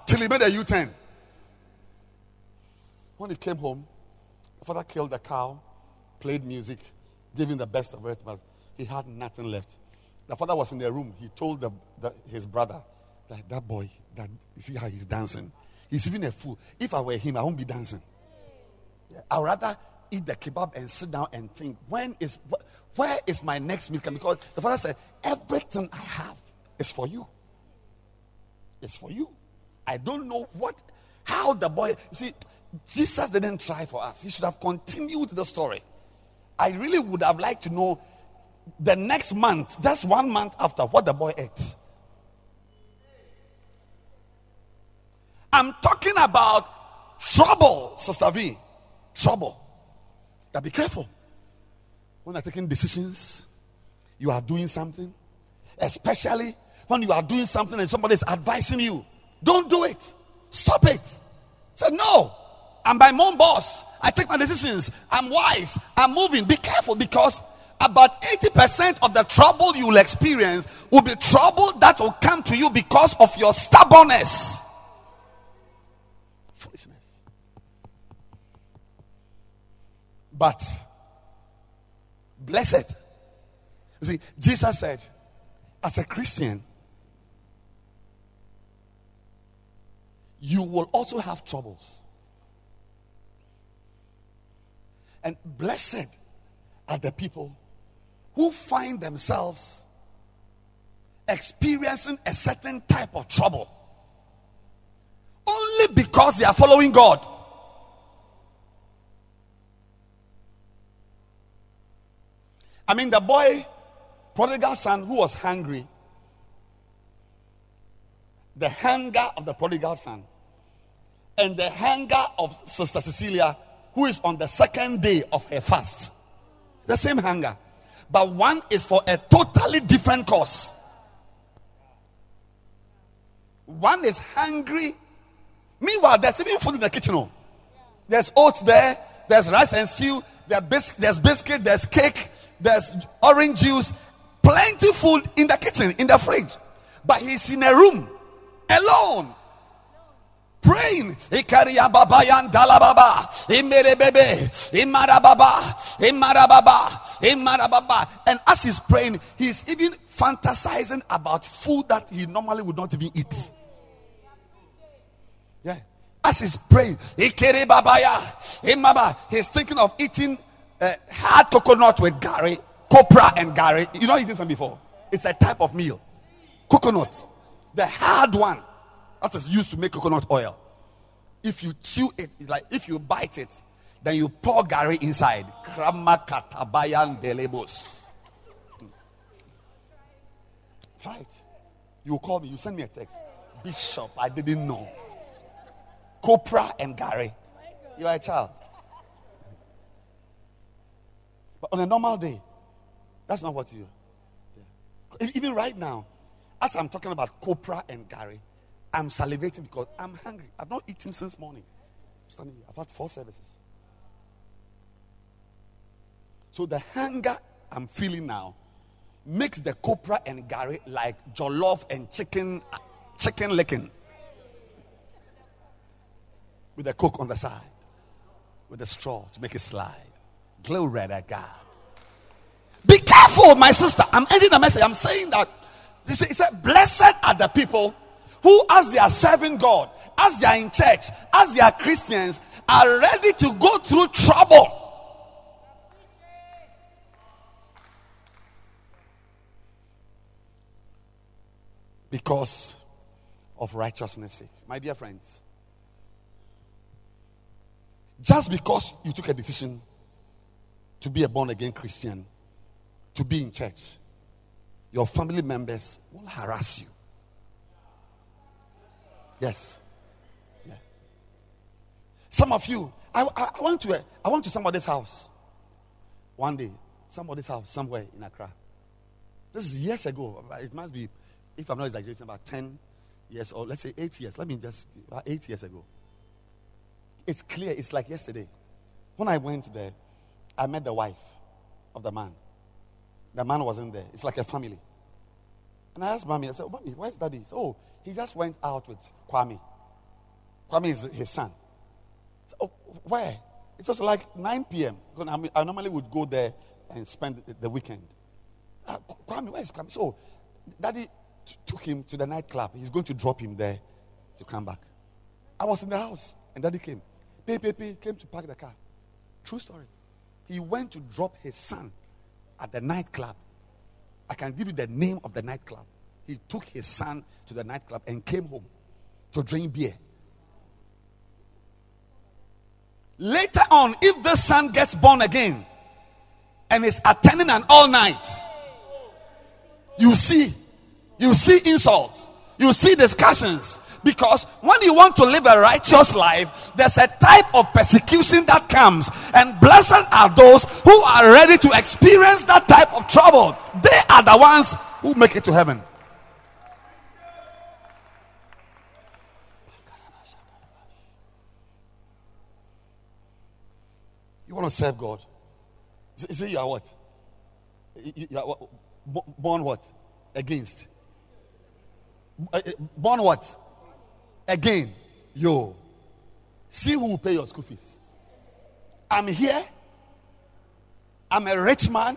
till he made a U turn. When he came home, the father killed the cow, played music, gave him the best of it, but he had nothing left. The father was in the room. He told the, the, his brother, that, that boy, that you see how he's dancing. He's even a fool. If I were him, I won't be dancing. Yeah, I'd rather eat the kebab and sit down and think, when is where is my next meal coming? Because the father said, Everything I have is for you. It's for you. I don't know what how the boy you see, Jesus didn't try for us. He should have continued the story. I really would have liked to know the next month, just one month after what the boy ate. I'm talking about trouble, Sister V. Trouble. Now be careful. When you're taking decisions, you are doing something, especially when you are doing something and somebody is advising you. Don't do it. Stop it. Say, no, I'm my own boss. I take my decisions. I'm wise. I'm moving. Be careful because about 80% of the trouble you will experience will be trouble that will come to you because of your stubbornness. But blessed. You see, Jesus said, as a Christian, you will also have troubles. And blessed are the people who find themselves experiencing a certain type of trouble only because they are following God. I mean, the boy, prodigal son, who was hungry, the hunger of the prodigal son, and the hunger of Sister Cecilia, who is on the second day of her fast. The same hunger. But one is for a totally different cause. One is hungry Meanwhile, there's even food in the kitchen. Oh. There's oats there, there's rice and stew, there's, bis- there's biscuit, there's cake, there's orange juice, plenty food in the kitchen, in the fridge. But he's in a room alone praying. Ikaria baba yandala baba. Imere bebe. Imara baba. Imara baba. Imara baba. And as he's praying, he's even fantasizing about food that he normally would not even eat. Yeah. As he's praying, Ikere baba ya. Imaba. He's thinking of eating uh, hard coconut with gari, copra and gari. You know you've eaten some before. It's a type of meal. Coconut. The hard one that is used to make coconut oil. If you chew it, like if you bite it, then you pour gari inside. Krama katabayan delebos. Try it. You call me, you send me a text. Bishop, I didn't know. Copra and gari. You are a child. But on a normal day, that's not what you. Yeah. Even right now, as I'm talking about copra and gari, I'm salivating because I'm hungry. I've not eaten since morning. I'm standing here. I've had four services. So the hunger I'm feeling now makes the copra and gari like jollof and chicken, chicken licking. With a coke on the side, with a straw to make it slide. Glory to God. Be careful, my sister. I'm ending the message. I'm saying that. He said, Blessed are the people who, as they are serving God, as they are in church, as they are Christians, are ready to go through trouble. Because of righteousness'. My dear friends, just because you took a decision to be a born again Christian, to be in church, your family members will harass you. Yes. Yeah. Some of you, I, I, I went to a, I went to somebody's house one day, somebody's house somewhere in Accra. This is years ago. Uh, it must be, if I'm not exaggerating, about 10 years or let's say eight years. Let me just, about eight years ago. It's clear, it's like yesterday. When I went there, I met the wife of the man. The man wasn't there. It's like a family. And I asked mommy, I said, Mommy, where's daddy? Said, oh, he just went out with Kwame. Kwame is his son. Said, oh, where? It was like 9 p.m. I normally would go there and spend the weekend. Uh, Kwame, where is Kwame? So, daddy t- took him to the nightclub. He's going to drop him there to come back. I was in the house and daddy came. Pay, pay, pay, came to park the car. True story. He went to drop his son at the nightclub I can give you the name of the nightclub. He took his son to the nightclub and came home to drink beer. Later on, if the son gets born again and is attending an all night, you see, you see insults, you see discussions, because when you want to live a righteous life, there's a type of persecution that comes. And blessed are those who are ready to experience that type of trouble. They are the ones who make it to heaven. You want to serve God? Say you are what? You are? Born what? Against. Eh, eh, born what? again, yo, see who will pay your school fees. I'm here. I'm a rich man.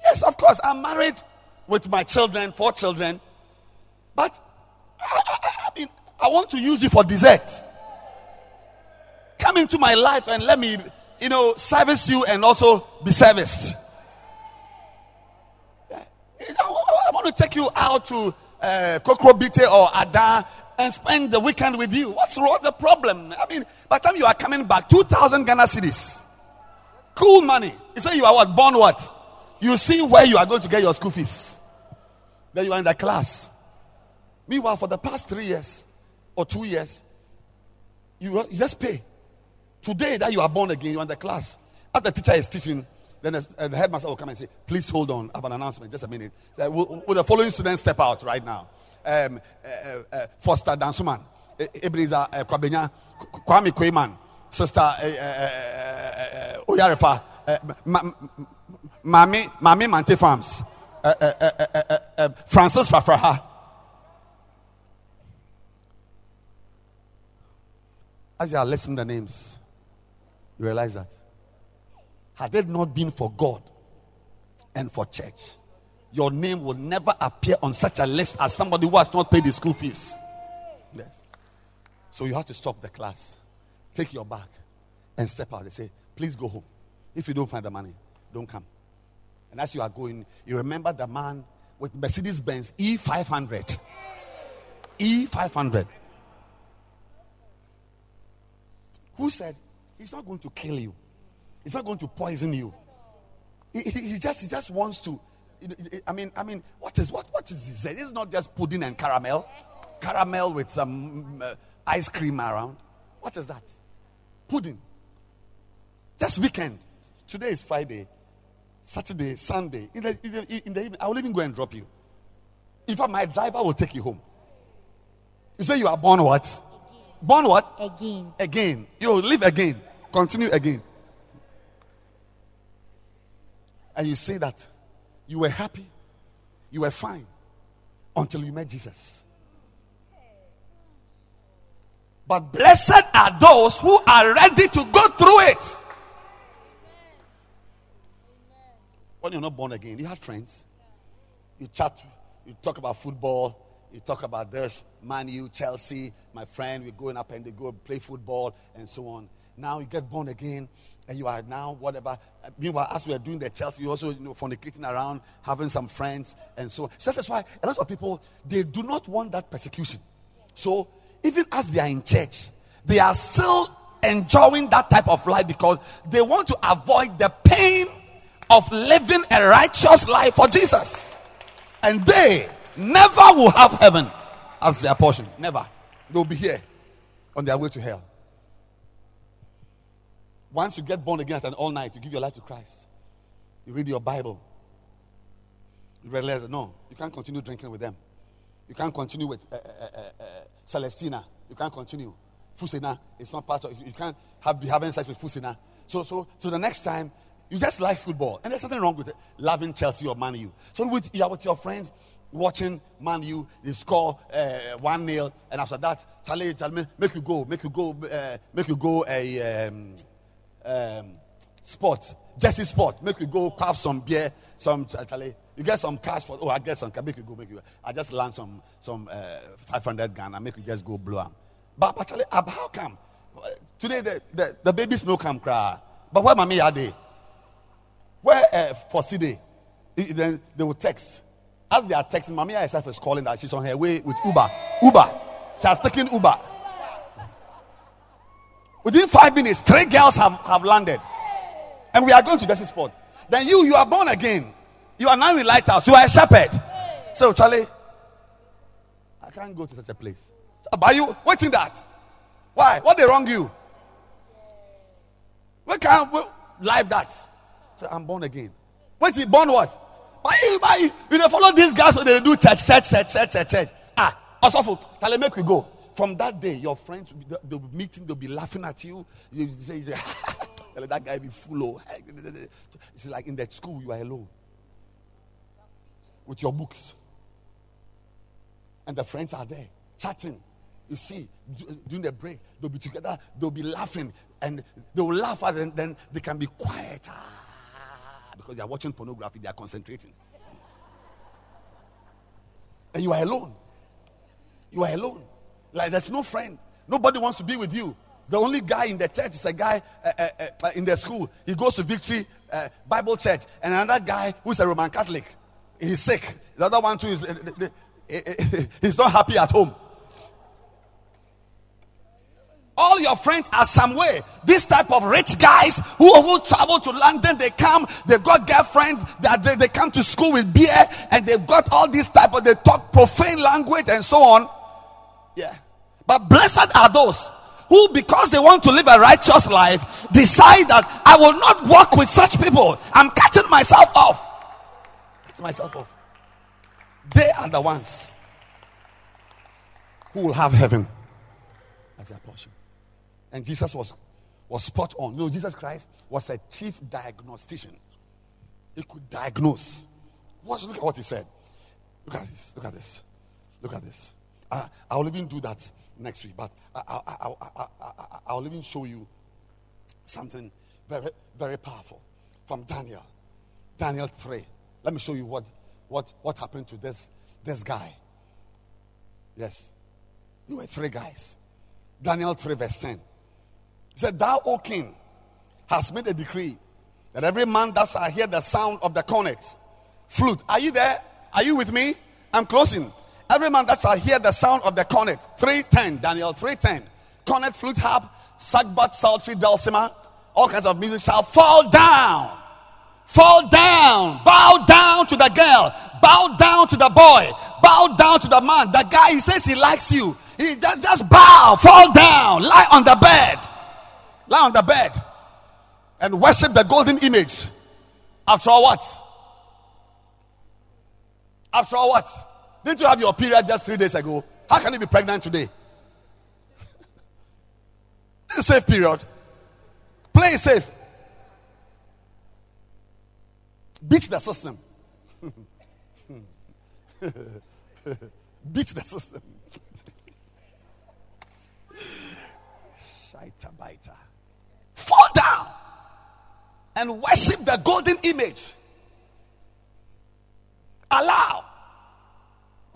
Yes, of course, I'm married with my children, four children. But I, I, I mean, I want to use you for dessert. Come into my life and let me, you know, service you and also be serviced. I want to take you out to uh, Kokrobite or Ada and spend the weekend with you. What's, what's the problem? I mean, by the time you are coming back, 2,000 Ghana cedis. Cool money. You say you are what? Born what? You see where you are going to get your school fees. Then you are in the class. Meanwhile, for the past three years or two years, you, you just pay. Today that you are born again, you are in the class. As the teacher is teaching, then the, headmaster will come and say, Please hold on. I have an announcement. Just a minute. will, will the following students step out right now? um, uh, uh, uh, Foster Dansuman. Ebenezer uh, Kwabenya, Kwame Kwayman, Sister uh, uh, uh, Oyarefa, uh, Mami, Mante Farms, uh, uh, uh, uh, Francis Fafraha. As you are listening the names, you realize that had it not been for God and for church, your name will never appear on such a list as somebody who has not paid the school fees. Yes. So you have to stop the class, take your bag, and step out. They say, please go home. If you don't find the money, don't come. And as you are going, you remember the man with Mercedes Benz E500. E500. Who said, He's not going to kill you, He's not going to poison you. He, he, he just, he just wants to. I mean, I mean, what is what what is this? It's not just pudding and caramel, caramel with some uh, ice cream around. What is that? Pudding. Just weekend. Today is Friday, Saturday, Sunday. In the, in the, in the evening, I will even go and drop you. In fact, my driver will take you home. You say you are born what? Born what? Again. Again. You live again. Continue again. And you say that you were happy, you were fine until you met Jesus. But blessed are those who are ready to go through it. When you're not born again, you have friends. You chat, you talk about football, you talk about this, Man U, Chelsea, my friend, we're going up and they go play football and so on. Now you get born again and you are now whatever. Meanwhile, as we are doing the church, you also you know fornicating around, having some friends and so. So that's why a lot of people they do not want that persecution. So even as they are in church, they are still enjoying that type of life because they want to avoid the pain of living a righteous life for Jesus. And they never will have heaven as their portion. Never. They'll be here on their way to hell. Once you get born again at an all night, you give your life to Christ. You read your Bible. You realize no, you can't continue drinking with them. You can't continue with uh, uh, uh, Celestina. You can't continue. Fusina it's not part of. You can't have, be having sex with Fusina. So, so, so the next time you just like football, and there's nothing wrong with it, loving Chelsea or Man U. So with you are with your friends watching Man U, they score uh, one 0 and after that, Charlie, Charlie, make you go, make you go, uh, make you go a um, um, sport, Jesse sport, make you go have some beer, some Charlie. You get some cash for. Oh, I get some. Make you go. Make you. I just land some some uh, 500 Ghana. Make you just go blow them. But actually, how come today the the, the babies no come cry? But where mommy are they? Where uh, for CD? Then they will text. As they are texting, Mamiya herself is calling that she's on her way with Uber. Uber. She has taken Uber. Within five minutes, three girls have, have landed. And we are going to Jesse spot. Then you, you are born again. You are now in Lighthouse. You are a shepherd. So, Charlie, I can't go to such a place. But you waiting that? Why? What they wrong you? We can't live that. So I'm born again. Wait, born what? Why, why you know, follow these guys when they do church, church, church, church, church, church. Ah, also, them make we go. From that day, your friends will be, they'll be meeting, they'll be laughing at you. You say, *laughs* that guy be full of. Oh. *laughs* It's like in that school, you are alone with your books, and the friends are there chatting. You see, during the break, they'll be together, they'll be laughing, and they will laugh at, and then they can be quiet. Because they are watching pornography, they are concentrating. And you are alone. You are alone. Like there's no friend. Nobody wants to be with you. The only guy in the church is a guy uh, uh, uh, in the school. He goes to Victory uh, Bible Church, and another guy who's a Roman Catholic. He's sick. The other one too is uh, uh, *laughs* he's not happy at home. All your friends are somewhere. This type of rich guys who will travel to London, they come, they've got girlfriends, they, they come to school with beer, and they've got all this type of they talk profane language and so on. Yeah. But blessed are those who, because they want to live a righteous life, decide that I will not walk with such people. I'm cutting myself off. Cutting myself off. They are the ones who will have heaven. as their portion. And Jesus was, was spot on. You know, Jesus Christ was a chief diagnostician. He could diagnose. Watch, look at what he said. Look at this. Look at this. Look at this. I, I'll even do that next week, but I, I, I, I, I'll even show you something very, very powerful from Daniel. Daniel 3. Let me show you what, what, what happened to this, this guy. Yes. There were three guys. Daniel 3, verse 10. He said, Thou, O king, hast made a decree that every man that shall hear the sound of the cornet, flute. Are you there? Are you with me? I'm closing. Every man that shall hear the sound of the cornet, 310, Daniel 310, cornet, flute, harp, sackbut, psaltery, dulcimer, all kinds of music shall fall down. Fall down. Bow down to the girl. Bow down to the boy. Bow down to the man. The guy, he says he likes you. He just, just bow, fall down, lie on the bed. Lie on the bed and worship the golden image. After all, what? After all, what? Didn't you have your period just three days ago? How can you be pregnant today? *laughs* Safe period. Play safe. Beat the system. *laughs* Beat the system. Shaita. Fall down and worship the golden image. Allow.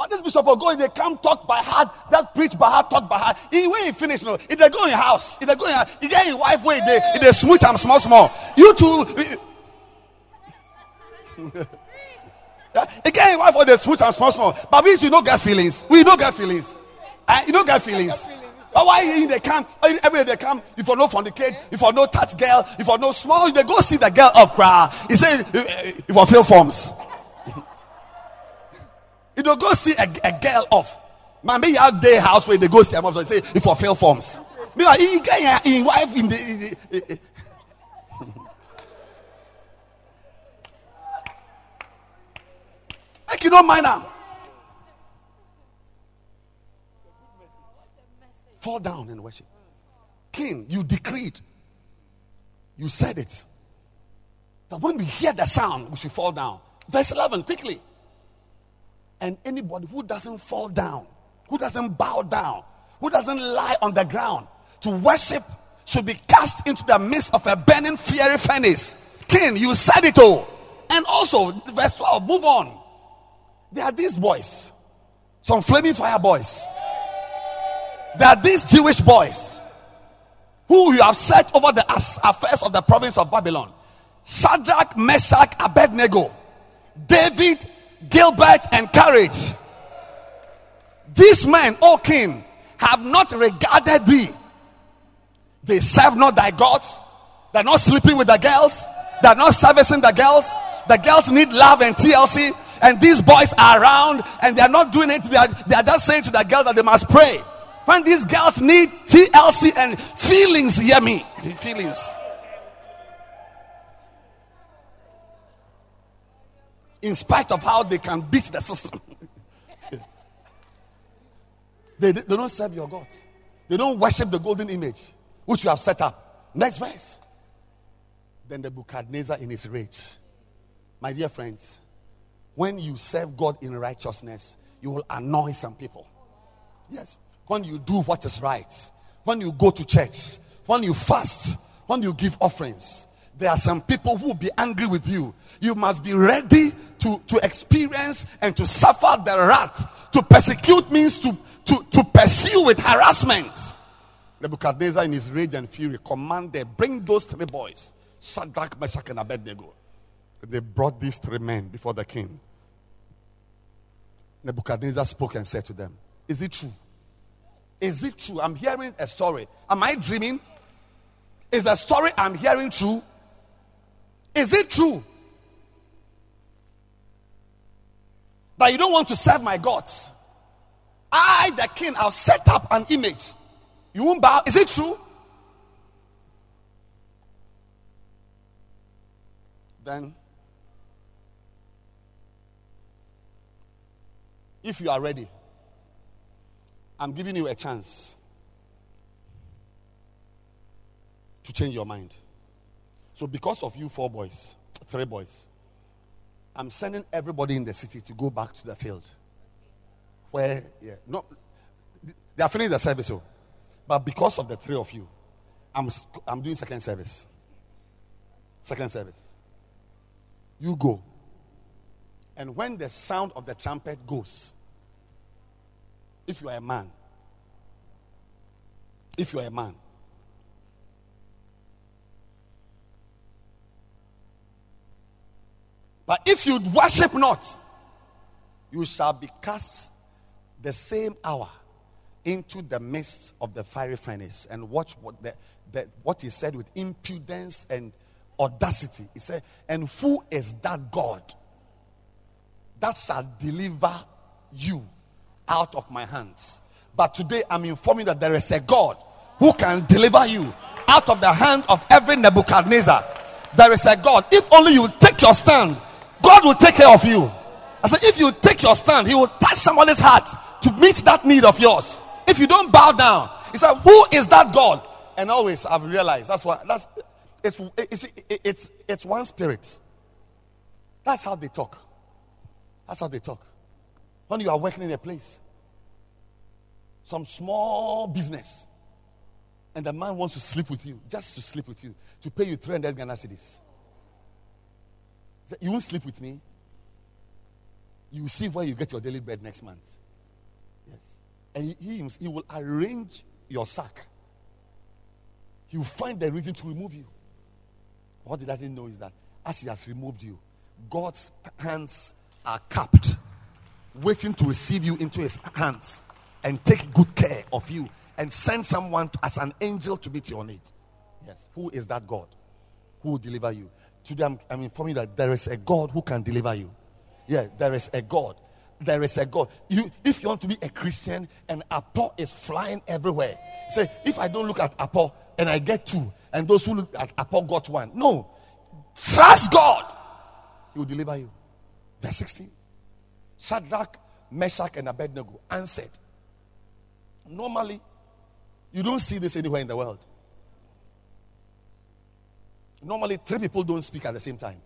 But this bishop will go, they come talk by heart, that preach by heart, talk by heart. He, when he finish, you know, if they go in house, if they go in house, if they in wife way, they, if they smooch them small, small. You *laughs* yeah, again, wife or they smooch and small, small. But we do not get feelings. We don't get feelings. Uh, you don't get feelings. But why they come every day they come if you no fornicate, if you no touch girl, if you no small, they go see the girl up cry. He says if you fill forms. You don't go see a, a girl off. Man, maybe out there house where they go see a mother say if you fill forms. Me like he get in wife in the, in the *laughs* Make you don't mind now. Fall down and worship. King, you decreed. You said it. That when we hear the sound, we should fall down. Verse 11, quickly. And anybody who doesn't fall down, who doesn't bow down, who doesn't lie on the ground to worship should be cast into the midst of a burning fiery furnace. King, you said it all. And also, verse 12, move on. There are these boys, some flaming fire boys There are these Jewish boys who you have set over the affairs of the province of Babylon Shadrach, Meshach, Abednego, David, Gilbert, and Courage. These men, O king, have not regarded thee. They serve not thy gods. They're not sleeping with the girls. They're not servicing the girls. The girls need love and TLC. And these boys are around and they're not doing it. They are, they are just saying to the girl that they must pray. When these girls need TLC and feelings, hear me. Feelings. In spite of how they can beat the system, *laughs* they, they don't serve your gods. They don't worship the golden image which you have set up. Next verse. Then the Nebuchadnezzar in his rage. My dear friends, when you serve God in righteousness, you will annoy some people. Yes when you do what is right, when you go to church, when you fast, when you give offerings, there are some people who will be angry with you. You must be ready to, to experience and to suffer the wrath. To persecute means to, to, to pursue with harassment. Nebuchadnezzar, in his rage and fury, commanded, Bring those three boys, Shadrach, Meshach, and Abednego. They brought these three men before the king. Nebuchadnezzar spoke and said to them, Is it true is it true? I'm hearing a story. Am I dreaming? Is the story I'm hearing true? Is it true? That you don't want to serve my gods? I, the king, I'll set up an image. You won't bow. Is it true? Then, if you are ready, I'm giving you a chance. to change your mind. So, because of you, four boys, three boys, I'm sending everybody in the city to go back to the field. Where, yeah, no, they are finishing the service, oh. but because of the three of you, I'm, I'm doing second service. Second service. You go. And when the sound of the trumpet goes, if you are a man, if you are a man, but if you worship not, you shall be cast the same hour into the midst of the fiery furnace and watch what the, the, what he said with impudence and audacity. He said, And who is that God that shall deliver you out of my hands? But today I'm informing that there is a God who can deliver you out of the hand of every Nebuchadnezzar. There is a God. If only you take your stand, God will take care of you. I said, if you take your stand, He will touch somebody's heart to meet that need of yours. If you don't bow down, He said, Who is that God? And always I've realized that's why that's it's, it's, it's, it's one spirit. That's how they talk. That's how they talk. When you are working in a place, some small business, and the man wants to sleep with you, just to sleep with you, to pay you 300 Ghana cedis. You won't sleep with me. You will see where you get your daily bread next month. Yes. And he, he, he will arrange your sack. He will find the reason to remove you. What he doesn't know is that as he has removed you, God's hands are capped, waiting to receive you into his hands and take good care of you and send someone to, as an angel to meet your need. Yes. Who is that God? Who will deliver you? Today I'm, I'm informing you that there is a God who can deliver you. Yeah, there is a God. There is a God. You, if you want to be a Christian and Apple is flying everywhere, say, if I don't look at Apple and I get two, and those who look at Apple got one. No. Trust God. He will deliver you. Verse 16. Shadrach, Meshach, and Abednego answered. Normally, you don't see this anywhere in the world. Normally, three people don't speak at the same time.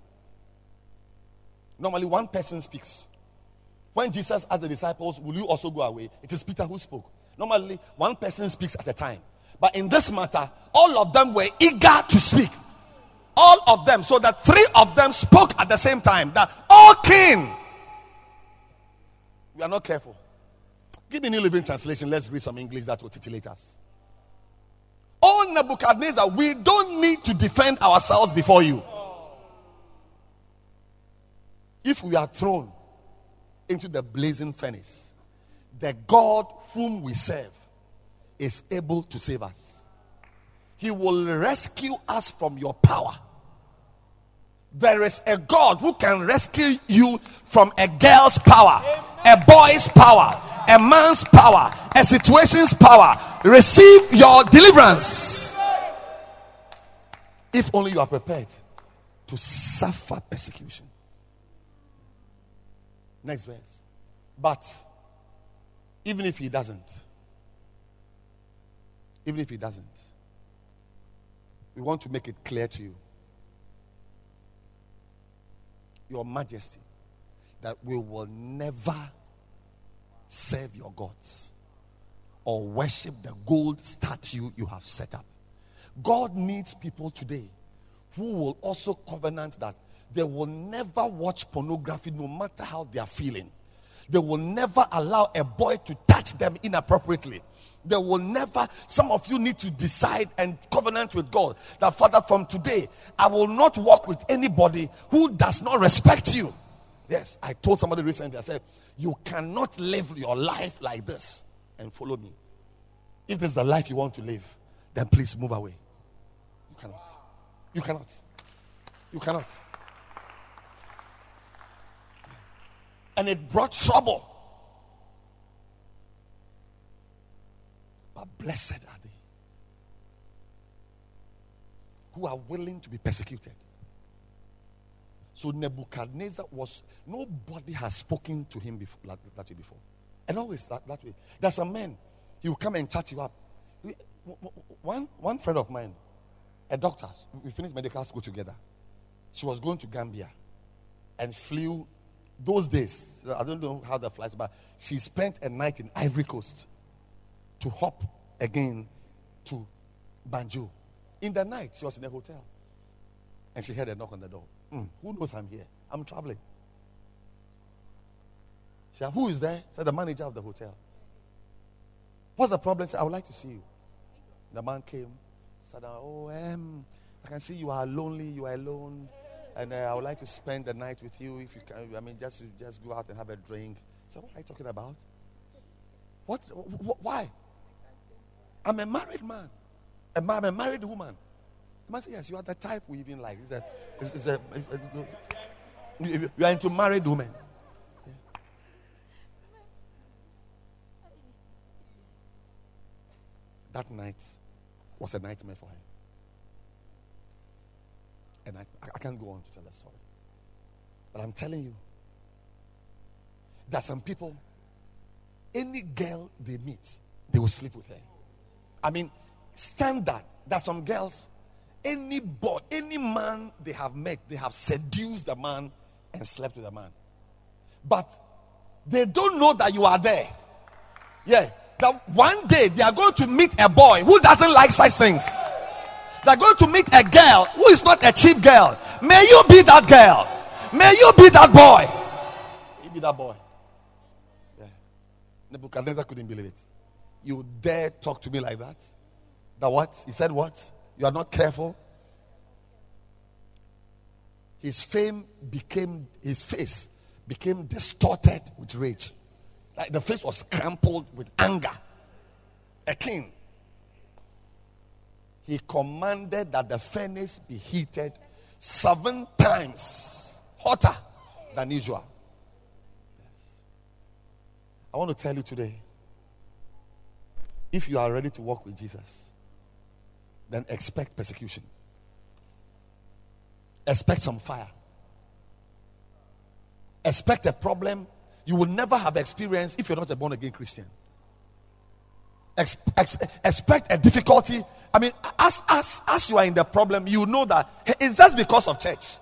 Normally, one person speaks. When Jesus asked the disciples, Will you also go away? It is Peter who spoke. Normally, one person speaks at a time. But in this matter, all of them were eager to speak. All of them. So that three of them spoke at the same time. That, all king. We are not careful. Give me New Living Translation. Let's read some English that will titillate us. Oh, Nebuchadnezzar, we don't need to defend ourselves before you. If we are thrown into the blazing furnace, the God whom we serve is able to save us. He will rescue us from your power. There is a God who can rescue you from a girl's power, a boy's power, a man's power, a situation's power. Receive your deliverance. If only you are prepared to suffer persecution. Next verse. But even if he doesn't, even if he doesn't. We want to make it clear to you, Your Majesty, that we will never serve your gods or worship the gold statue you have set up. God needs people today who will also covenant that they will never watch pornography no matter how they are feeling. They will never allow a boy to touch them inappropriately. They will never, some of you need to decide and covenant with God that, Father, from today, I will not walk with anybody who does not respect you. Yes, I told somebody recently, I said, You cannot live your life like this and follow me. If this is the life you want to live, then please move away. You cannot. You cannot. You cannot. And it brought trouble. But blessed are they who are willing to be persecuted. So Nebuchadnezzar was nobody has spoken to him before that, that way before. And always that, that way. There's a man, he will come and chat you up. One, one friend of mine, a doctor. We finished medical school together. She was going to Gambia and flew those days. I don't know how the flight, but she spent a night in Ivory Coast to hop again to Banjul. In the night, she was in a hotel and she heard a knock on the door. Mm, who knows I'm here? I'm traveling. She said, Who is there? Said the manager of the hotel. What's the problem? Said, I would like to see you. The man came, said, Oh, um, I can see you are lonely, you are alone, and uh, I would like to spend the night with you if you can. I mean, just just go out and have a drink. Said, What are you talking about? What? Wh- why? I'm a married man. I'm a married woman. The man said, Yes, you are the type we even like. It's a, it's, it's a, you are into married women. That night was a nightmare for her. And I, I can't go on to tell the story. But I'm telling you, that some people, any girl they meet, they will sleep with her. I mean, standard. That some girls, any boy, any man they have met, they have seduced the man and slept with the man. But they don't know that you are there. Yeah that one day they are going to meet a boy who doesn't like such things. They're going to meet a girl who is not a cheap girl. May you be that girl. May you be that boy. You be that boy. Yeah. Nebuchadnezzar couldn't believe it. You dare talk to me like that? That what? He said what? You are not careful. His fame became, his face became distorted with rage. Like the face was crumpled with anger. A king. He commanded that the furnace be heated seven times hotter than usual. Yes. I want to tell you today if you are ready to walk with Jesus, then expect persecution, expect some fire, expect a problem you will never have experience if you're not a born again Christian. Ex- ex- expect a difficulty. I mean, as, as, as you are in the problem, you know that it's just because of church.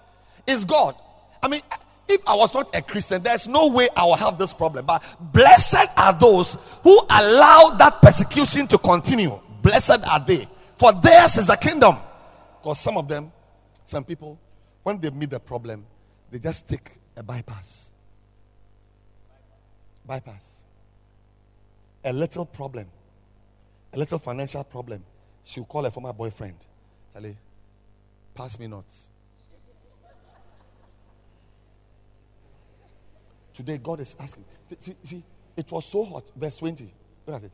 It's God. I mean, if I was not a Christian, there's no way I will have this problem. But blessed are those who allow that persecution to continue. Blessed are they. For theirs is the kingdom. Because some of them, some people, when they meet the problem, they just take a bypass bypass. A little problem, a little financial problem. She'll call her former boyfriend. Charlie, pass me nuts. Today, God is asking. See, see, it was so hot. Verse 20. Look at it.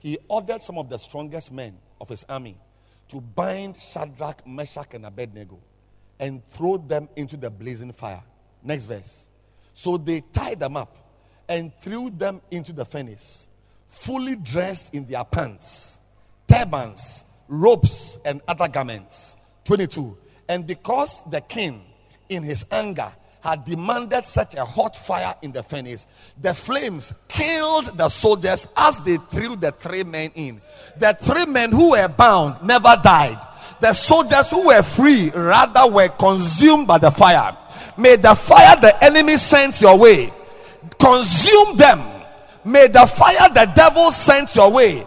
He ordered some of the strongest men of his army to bind Shadrach, Meshach, and Abednego and throw them into the blazing fire. Next verse. So they tied them up and threw them into the furnace, fully dressed in their pants, turbans, ropes, and other garments. 22. And because the king, in his anger, had demanded such a hot fire in the furnace, the flames killed the soldiers as they threw the three men in. The three men who were bound never died. The soldiers who were free rather were consumed by the fire. May the fire the enemy sends your way consume them. May the fire the devil sends your way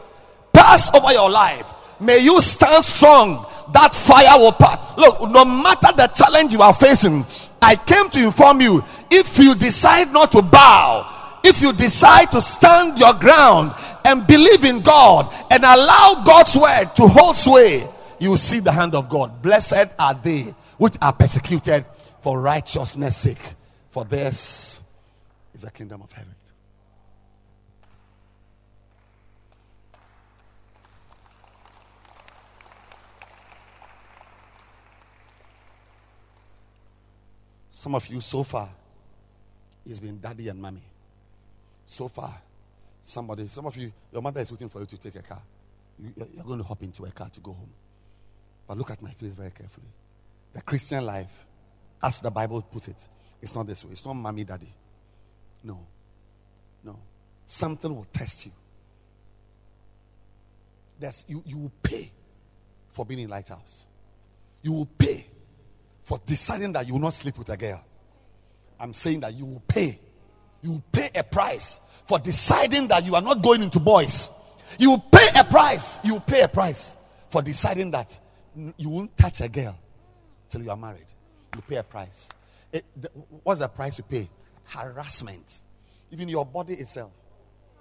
pass over your life. May you stand strong. That fire will pass. Look, no matter the challenge you are facing, I came to inform you if you decide not to bow, if you decide to stand your ground and believe in God and allow God's word to hold sway, you will see the hand of God. Blessed are they which are persecuted for righteousness' sake, for theirs is the kingdom of heaven. Some of you so far, it's been daddy and mommy. So far, somebody, some of you, your mother is waiting for you to take a car. You're going to hop into a car to go home. But look at my face very carefully. The Christian life as the Bible puts it, it's not this way. It's not mommy, daddy. No. No. Something will test you. There's, you, you will pay for being in Lighthouse. You will pay for deciding that you will not sleep with a girl. I'm saying that you will pay. You will pay a price for deciding that you are not going into boys. You will pay a price. You will pay a price for deciding that you won't touch a girl till you are married. You pay a price. It, the, what's the price you pay? Harassment. Even your body itself.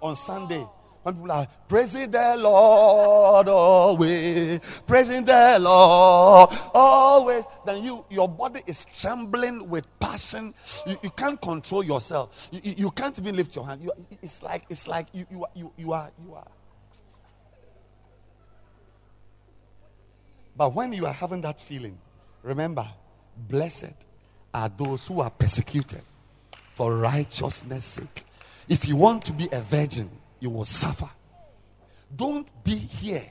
On Sunday, when people are praising the Lord always, praising the Lord always, then you your body is trembling with passion. You, you can't control yourself. You, you, you can't even lift your hand. It's like it's like you, you, you, you are you are. But when you are having that feeling, remember, blessed are those who are persecuted for righteousness' sake. If you want to be a virgin, you will suffer. Don't be here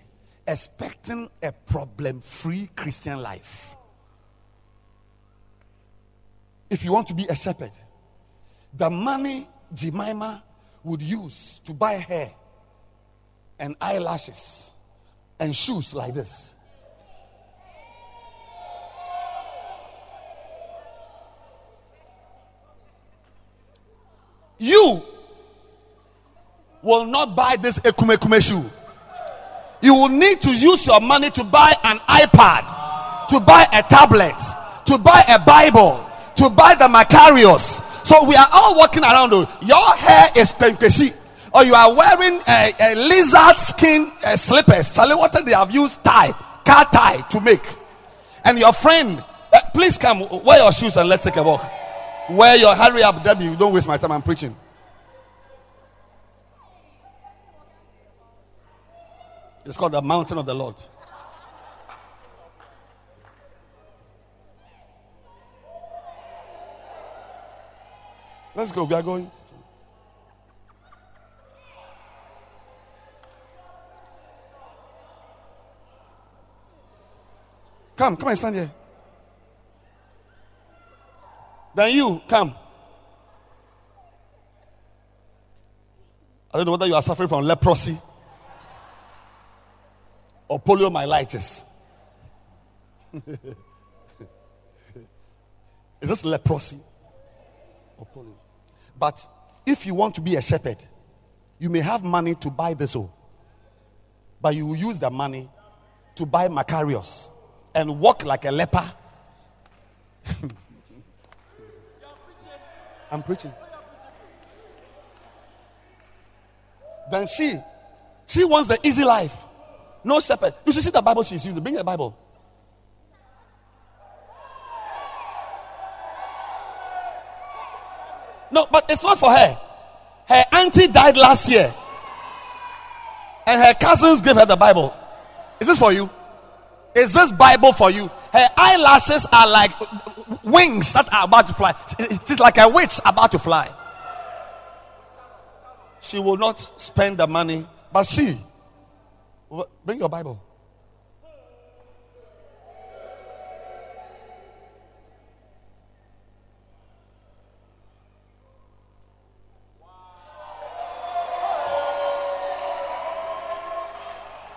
expecting a problem free Christian life. If you want to be a shepherd, the money Jemima would use to buy hair and eyelashes and shoes like this. You will not buy this ekumekume shoe. You will need to use your money to buy an iPad, to buy a tablet, to buy a Bible, to buy the Macarius. So we are all walking around. Your hair is penkeshi, or you are wearing a, a lizard skin uh, slippers. Charlie, what they have used tie, car tie to make. And your friend, uh, please come, wear your shoes and let's take a walk. Wear your hurry up, Debbie. Don't waste my time. I'm preaching. It's called the mountain of the Lord. Let's go. We are going. Come, come and stand here. Then you come. I don't know whether you are suffering from leprosy or poliomyelitis. *laughs* Is this leprosy or polio? But if you want to be a shepherd, you may have money to buy this all, but you will use the money to buy Macarius and walk like a leper. *laughs* I'm preaching. Then she, she wants the easy life. No shepherd. You should see the Bible she's using. Bring the Bible. No, but it's not for her. Her auntie died last year. And her cousins gave her the Bible. Is this for you? Is this Bible for you? Her eyelashes are like wings that are about to fly. She's like a witch about to fly. She will not spend the money, but she Bring your Bible.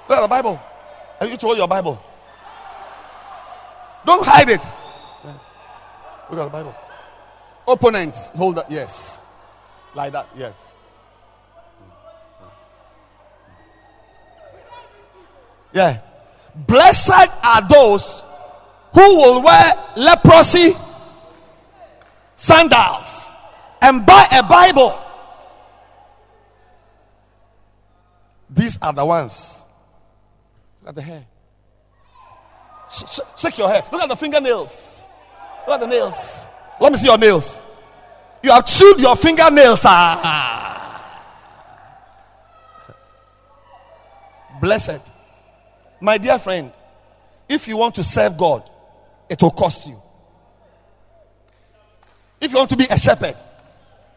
Look at the Bible. And you hold your Bible. Don't hide it. Look at the Bible. Opponent, hold that. Yes. Like that. Yes. Yeah. Blessed are those who will wear leprosy sandals and buy a Bible. These are the ones. Look at the hair. Sh- sh- shake your hair. Look at the fingernails. Look at the nails. Let me see your nails. You have chewed your fingernails. Ah. *laughs* Blessed my dear friend, if you want to serve God, it will cost you. If you want to be a shepherd,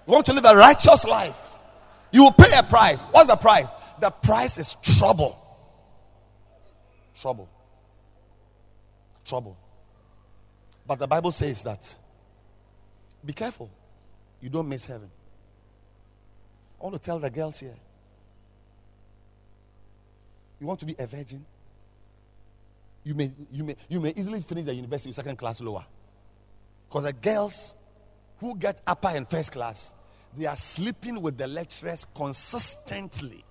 you want to live a righteous life, you will pay a price. What's the price? The price is trouble. Trouble. Trouble. But the Bible says that be careful, you don't miss heaven. I want to tell the girls here you want to be a virgin? You may, you may, you may easily finish the university with second class lower. Because the girls who get upper and first class, they are sleeping with the lecturers consistently.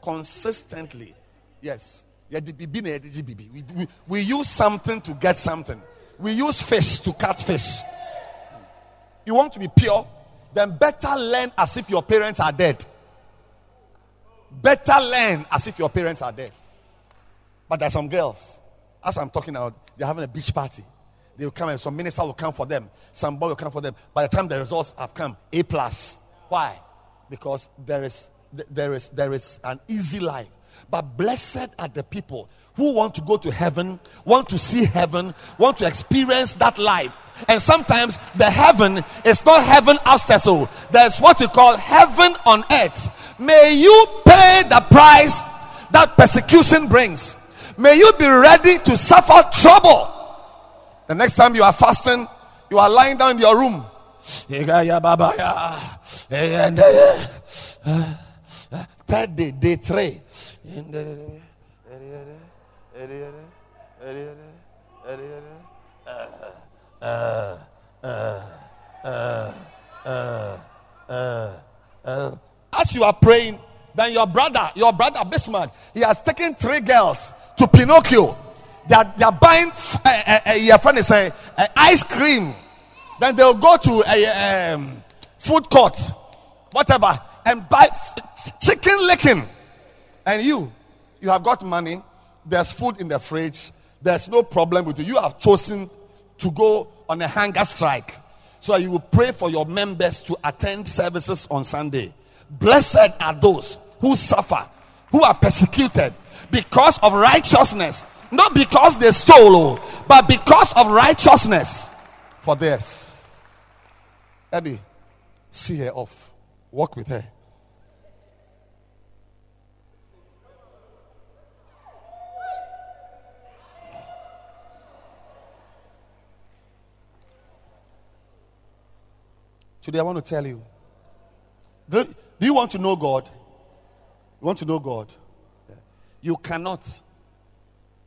Consistently. Yes. We, we, we use something to get something. We use fish to catch fish. You want to be pure? Then better learn as if your parents are dead. Better learn as if your parents are dead. But there are some girls, as I'm talking now, they're having a beach party. They will come and some minister will come for them. Some boy will come for them. By the time the results have come, A plus. Why? Because there is there is there is an easy life. But blessed are the people who want to go to heaven, want to see heaven, want to experience that life. And sometimes the heaven is not heaven upstairs. So oh. there's what we call heaven on earth. May you pay the price that persecution brings. May you be ready to suffer trouble. The next time you are fasting, you are lying down in your room. Third day, day three. As you are praying, then your brother, your brother Bismarck, he has taken three girls to Pinocchio. They are, they are buying, uh, uh, your friend is uh, ice cream. Then they'll go to a um, food court, whatever, and buy f- Chicken Licken. And you, you have got money, there's food in the fridge, there's no problem with you. You have chosen to go on a hunger strike. So you will pray for your members to attend services on Sunday. Blessed are those who suffer, who are persecuted because of righteousness. Not because they stole, oh, but because of righteousness. For this. Eddie, see her off. Walk with her. Today I want to tell you. Do, do you want to know God? You want to know God? You cannot.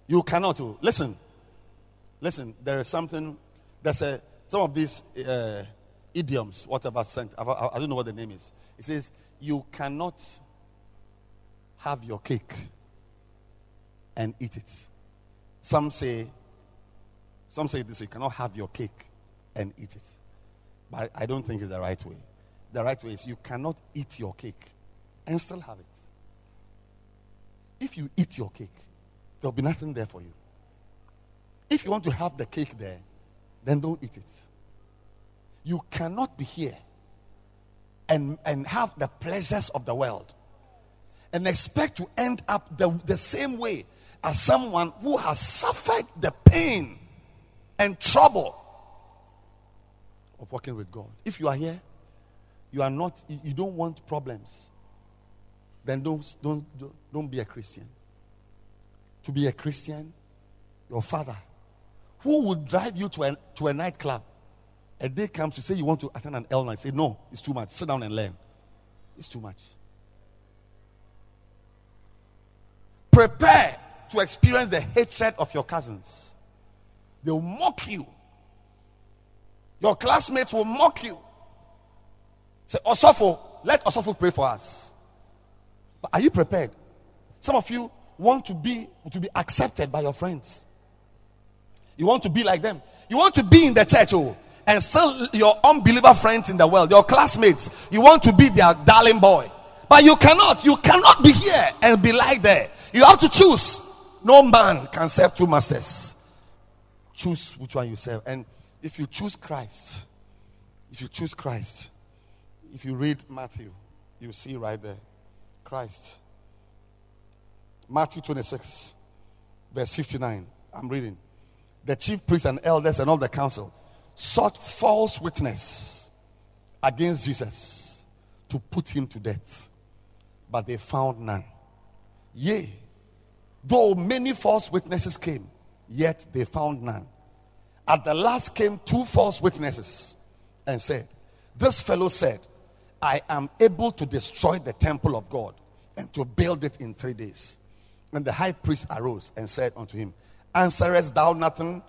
You cannot. Listen. Listen, there is something. There's a some of these uh, idioms, whatever sent. I, I don't know what the name is. It says you cannot have your cake and eat it. Some say, some say this: you cannot have your cake and eat it. But I don't think it's the right way. The right way is you cannot eat your cake and still have it. If you eat your cake, there'll be nothing there for you. If you want to have the cake there, then don't eat it. You cannot be here and, and have the pleasures of the world and expect to end up the, the same way as someone who has suffered the pain and trouble of working with God. If you are here, you are not, you don't want problems, then don't, don't, don't be a Christian. To be a Christian, your father, who would drive you to a, to a nightclub, a day comes you say you want to attend an L night, say, no, it's too much. Sit down and learn. It's too much. Prepare to experience the hatred of your cousins. They will mock you your classmates will mock you. Say, Osofo, let Osofo pray for us. Are you prepared? Some of you want to be to be accepted by your friends. You want to be like them. You want to be in the church, oh, and still your unbeliever friends in the world, your classmates. You want to be their darling boy, but you cannot. You cannot be here and be like there. You have to choose. No man can serve two masters. Choose which one you serve, and if you choose Christ, if you choose Christ, if you read Matthew, you see right there Christ. Matthew 26, verse 59. I'm reading. The chief priests and elders and all the council sought false witness against Jesus to put him to death, but they found none. Yea, though many false witnesses came, yet they found none. At the last came two false witnesses and said, This fellow said, I am able to destroy the temple of God and to build it in three days. And the high priest arose and said unto him, answerest thou nothing?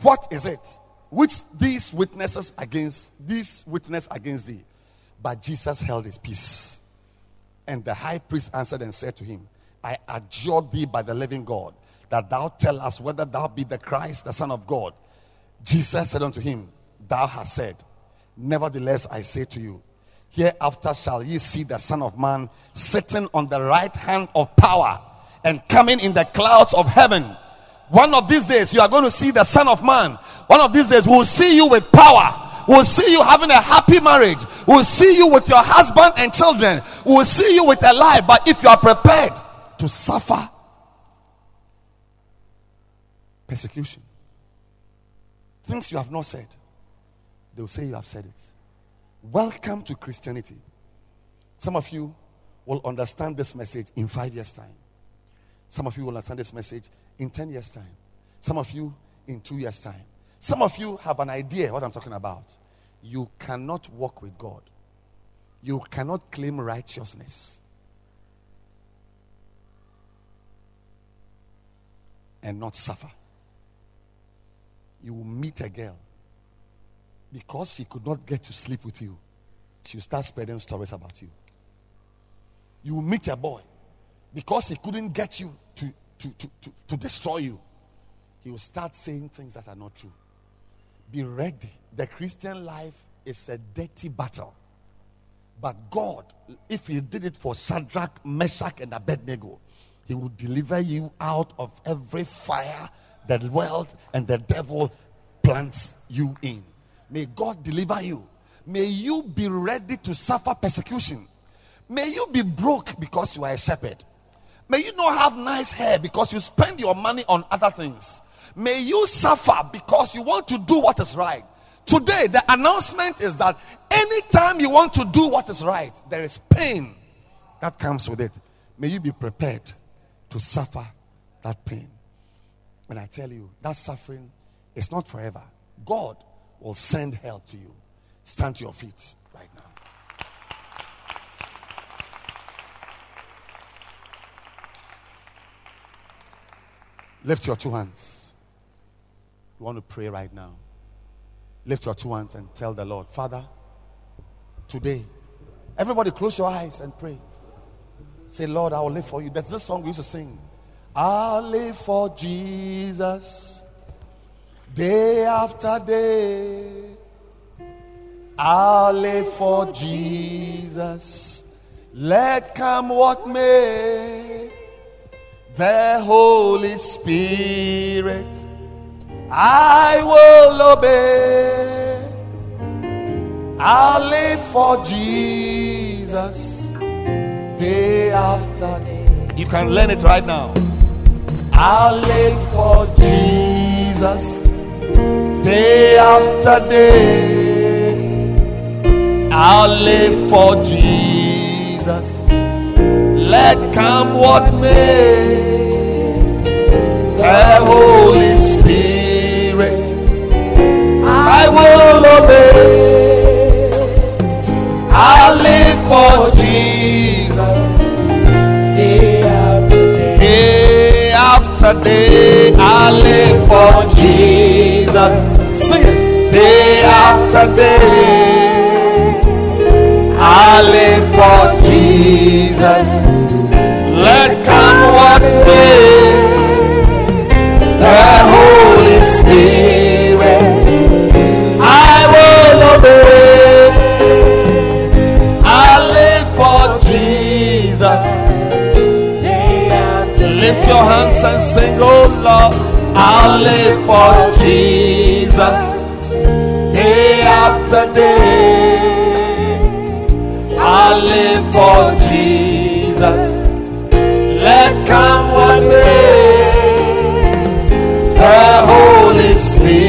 What is it? Which these witnesses against these witness against thee? But Jesus held his peace. And the high priest answered and said to him, I adjure thee by the living God that thou tell us whether thou be the Christ, the Son of God. Jesus said unto him, Thou hast said, Nevertheless, I say to you, hereafter shall ye see the Son of Man sitting on the right hand of power and coming in the clouds of heaven. One of these days, you are going to see the Son of Man. One of these days, we'll see you with power. We'll see you having a happy marriage. We'll see you with your husband and children. We'll see you with a life. But if you are prepared to suffer persecution, things you have not said, they will say you have said it. Welcome to Christianity. Some of you will understand this message in five years' time. Some of you will understand this message in 10 years' time. Some of you in two years' time. Some of you have an idea what I'm talking about. You cannot walk with God, you cannot claim righteousness. And not suffer. You will meet a girl because she could not get to sleep with you, she'll start spreading stories about you. You will meet a boy because he couldn't get you to, to, to, to, to destroy you. He will start saying things that are not true. Be ready. The Christian life is a dirty battle. But God, if He did it for Shadrach, Meshach, and Abednego, He will deliver you out of every fire that the world and the devil plants you in. May God deliver you. May you be ready to suffer persecution. May you be broke because you are a shepherd. May you not have nice hair because you spend your money on other things. May you suffer because you want to do what is right. Today, the announcement is that anytime you want to do what is right, there is pain that comes with it. May you be prepared to suffer that pain. And I tell you, that suffering is not forever. God will send help to you. Stand to your feet right now. Lift your two hands. You want to pray right now. Lift your two hands and tell the Lord, Father, today, everybody close your eyes and pray. Say, Lord, I will live for you. That's the song we used to sing. I'll live for Jesus day after day. I'll live for Jesus. Let come what may. The Holy Spirit, I will obey. I'll live for Jesus day after day. You can learn it right now. I'll live for Jesus day after day. I'll live for Jesus. Let come what may. The Holy Spirit, I will obey. I'll live for Jesus. Day after day. After day, I live for Jesus. Sing it. Day after day, I live for Jesus. Let come what may. The Holy Spirit, I will obey. Lift your hands and sing, Oh Lord, I'll live for Jesus. Day after day, I'll live for Jesus. Let come what may. The Holy Spirit,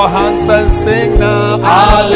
your hands and sing now. I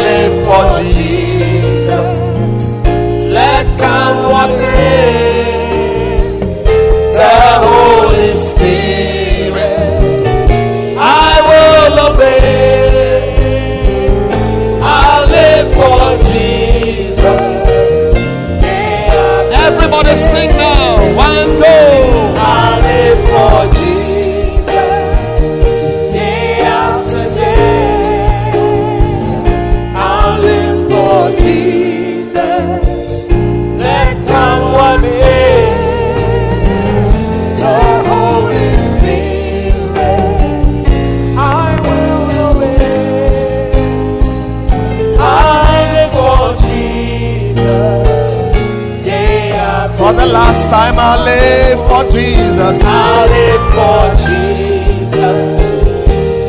Jesus. I live for Jesus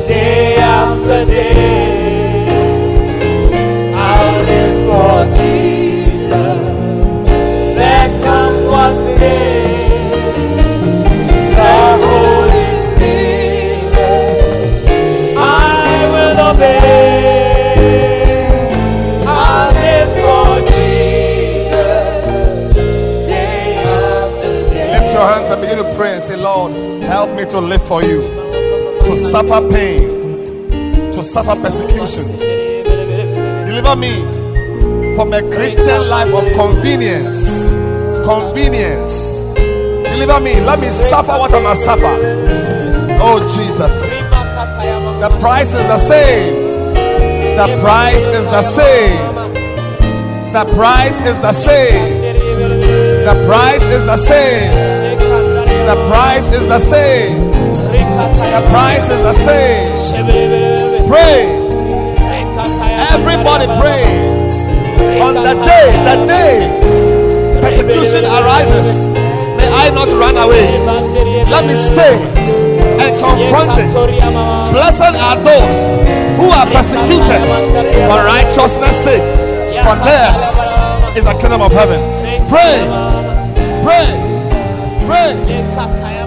day after day. Begin to pray and say, Lord, help me to live for you, to suffer pain, to suffer persecution. Deliver me from a Christian life of convenience. Convenience. Deliver me. Let me suffer what I must suffer. Oh, Jesus. The price is the same. The price is the same. The price is the same. The price is the same. The price is the same. The price is the same. Pray. Everybody pray. On the day, the day persecution arises, may I not run away. Let me stay and confront it. Blessed are those who are persecuted for righteousness' sake, for theirs is the kingdom of heaven. Pray, pray, pray.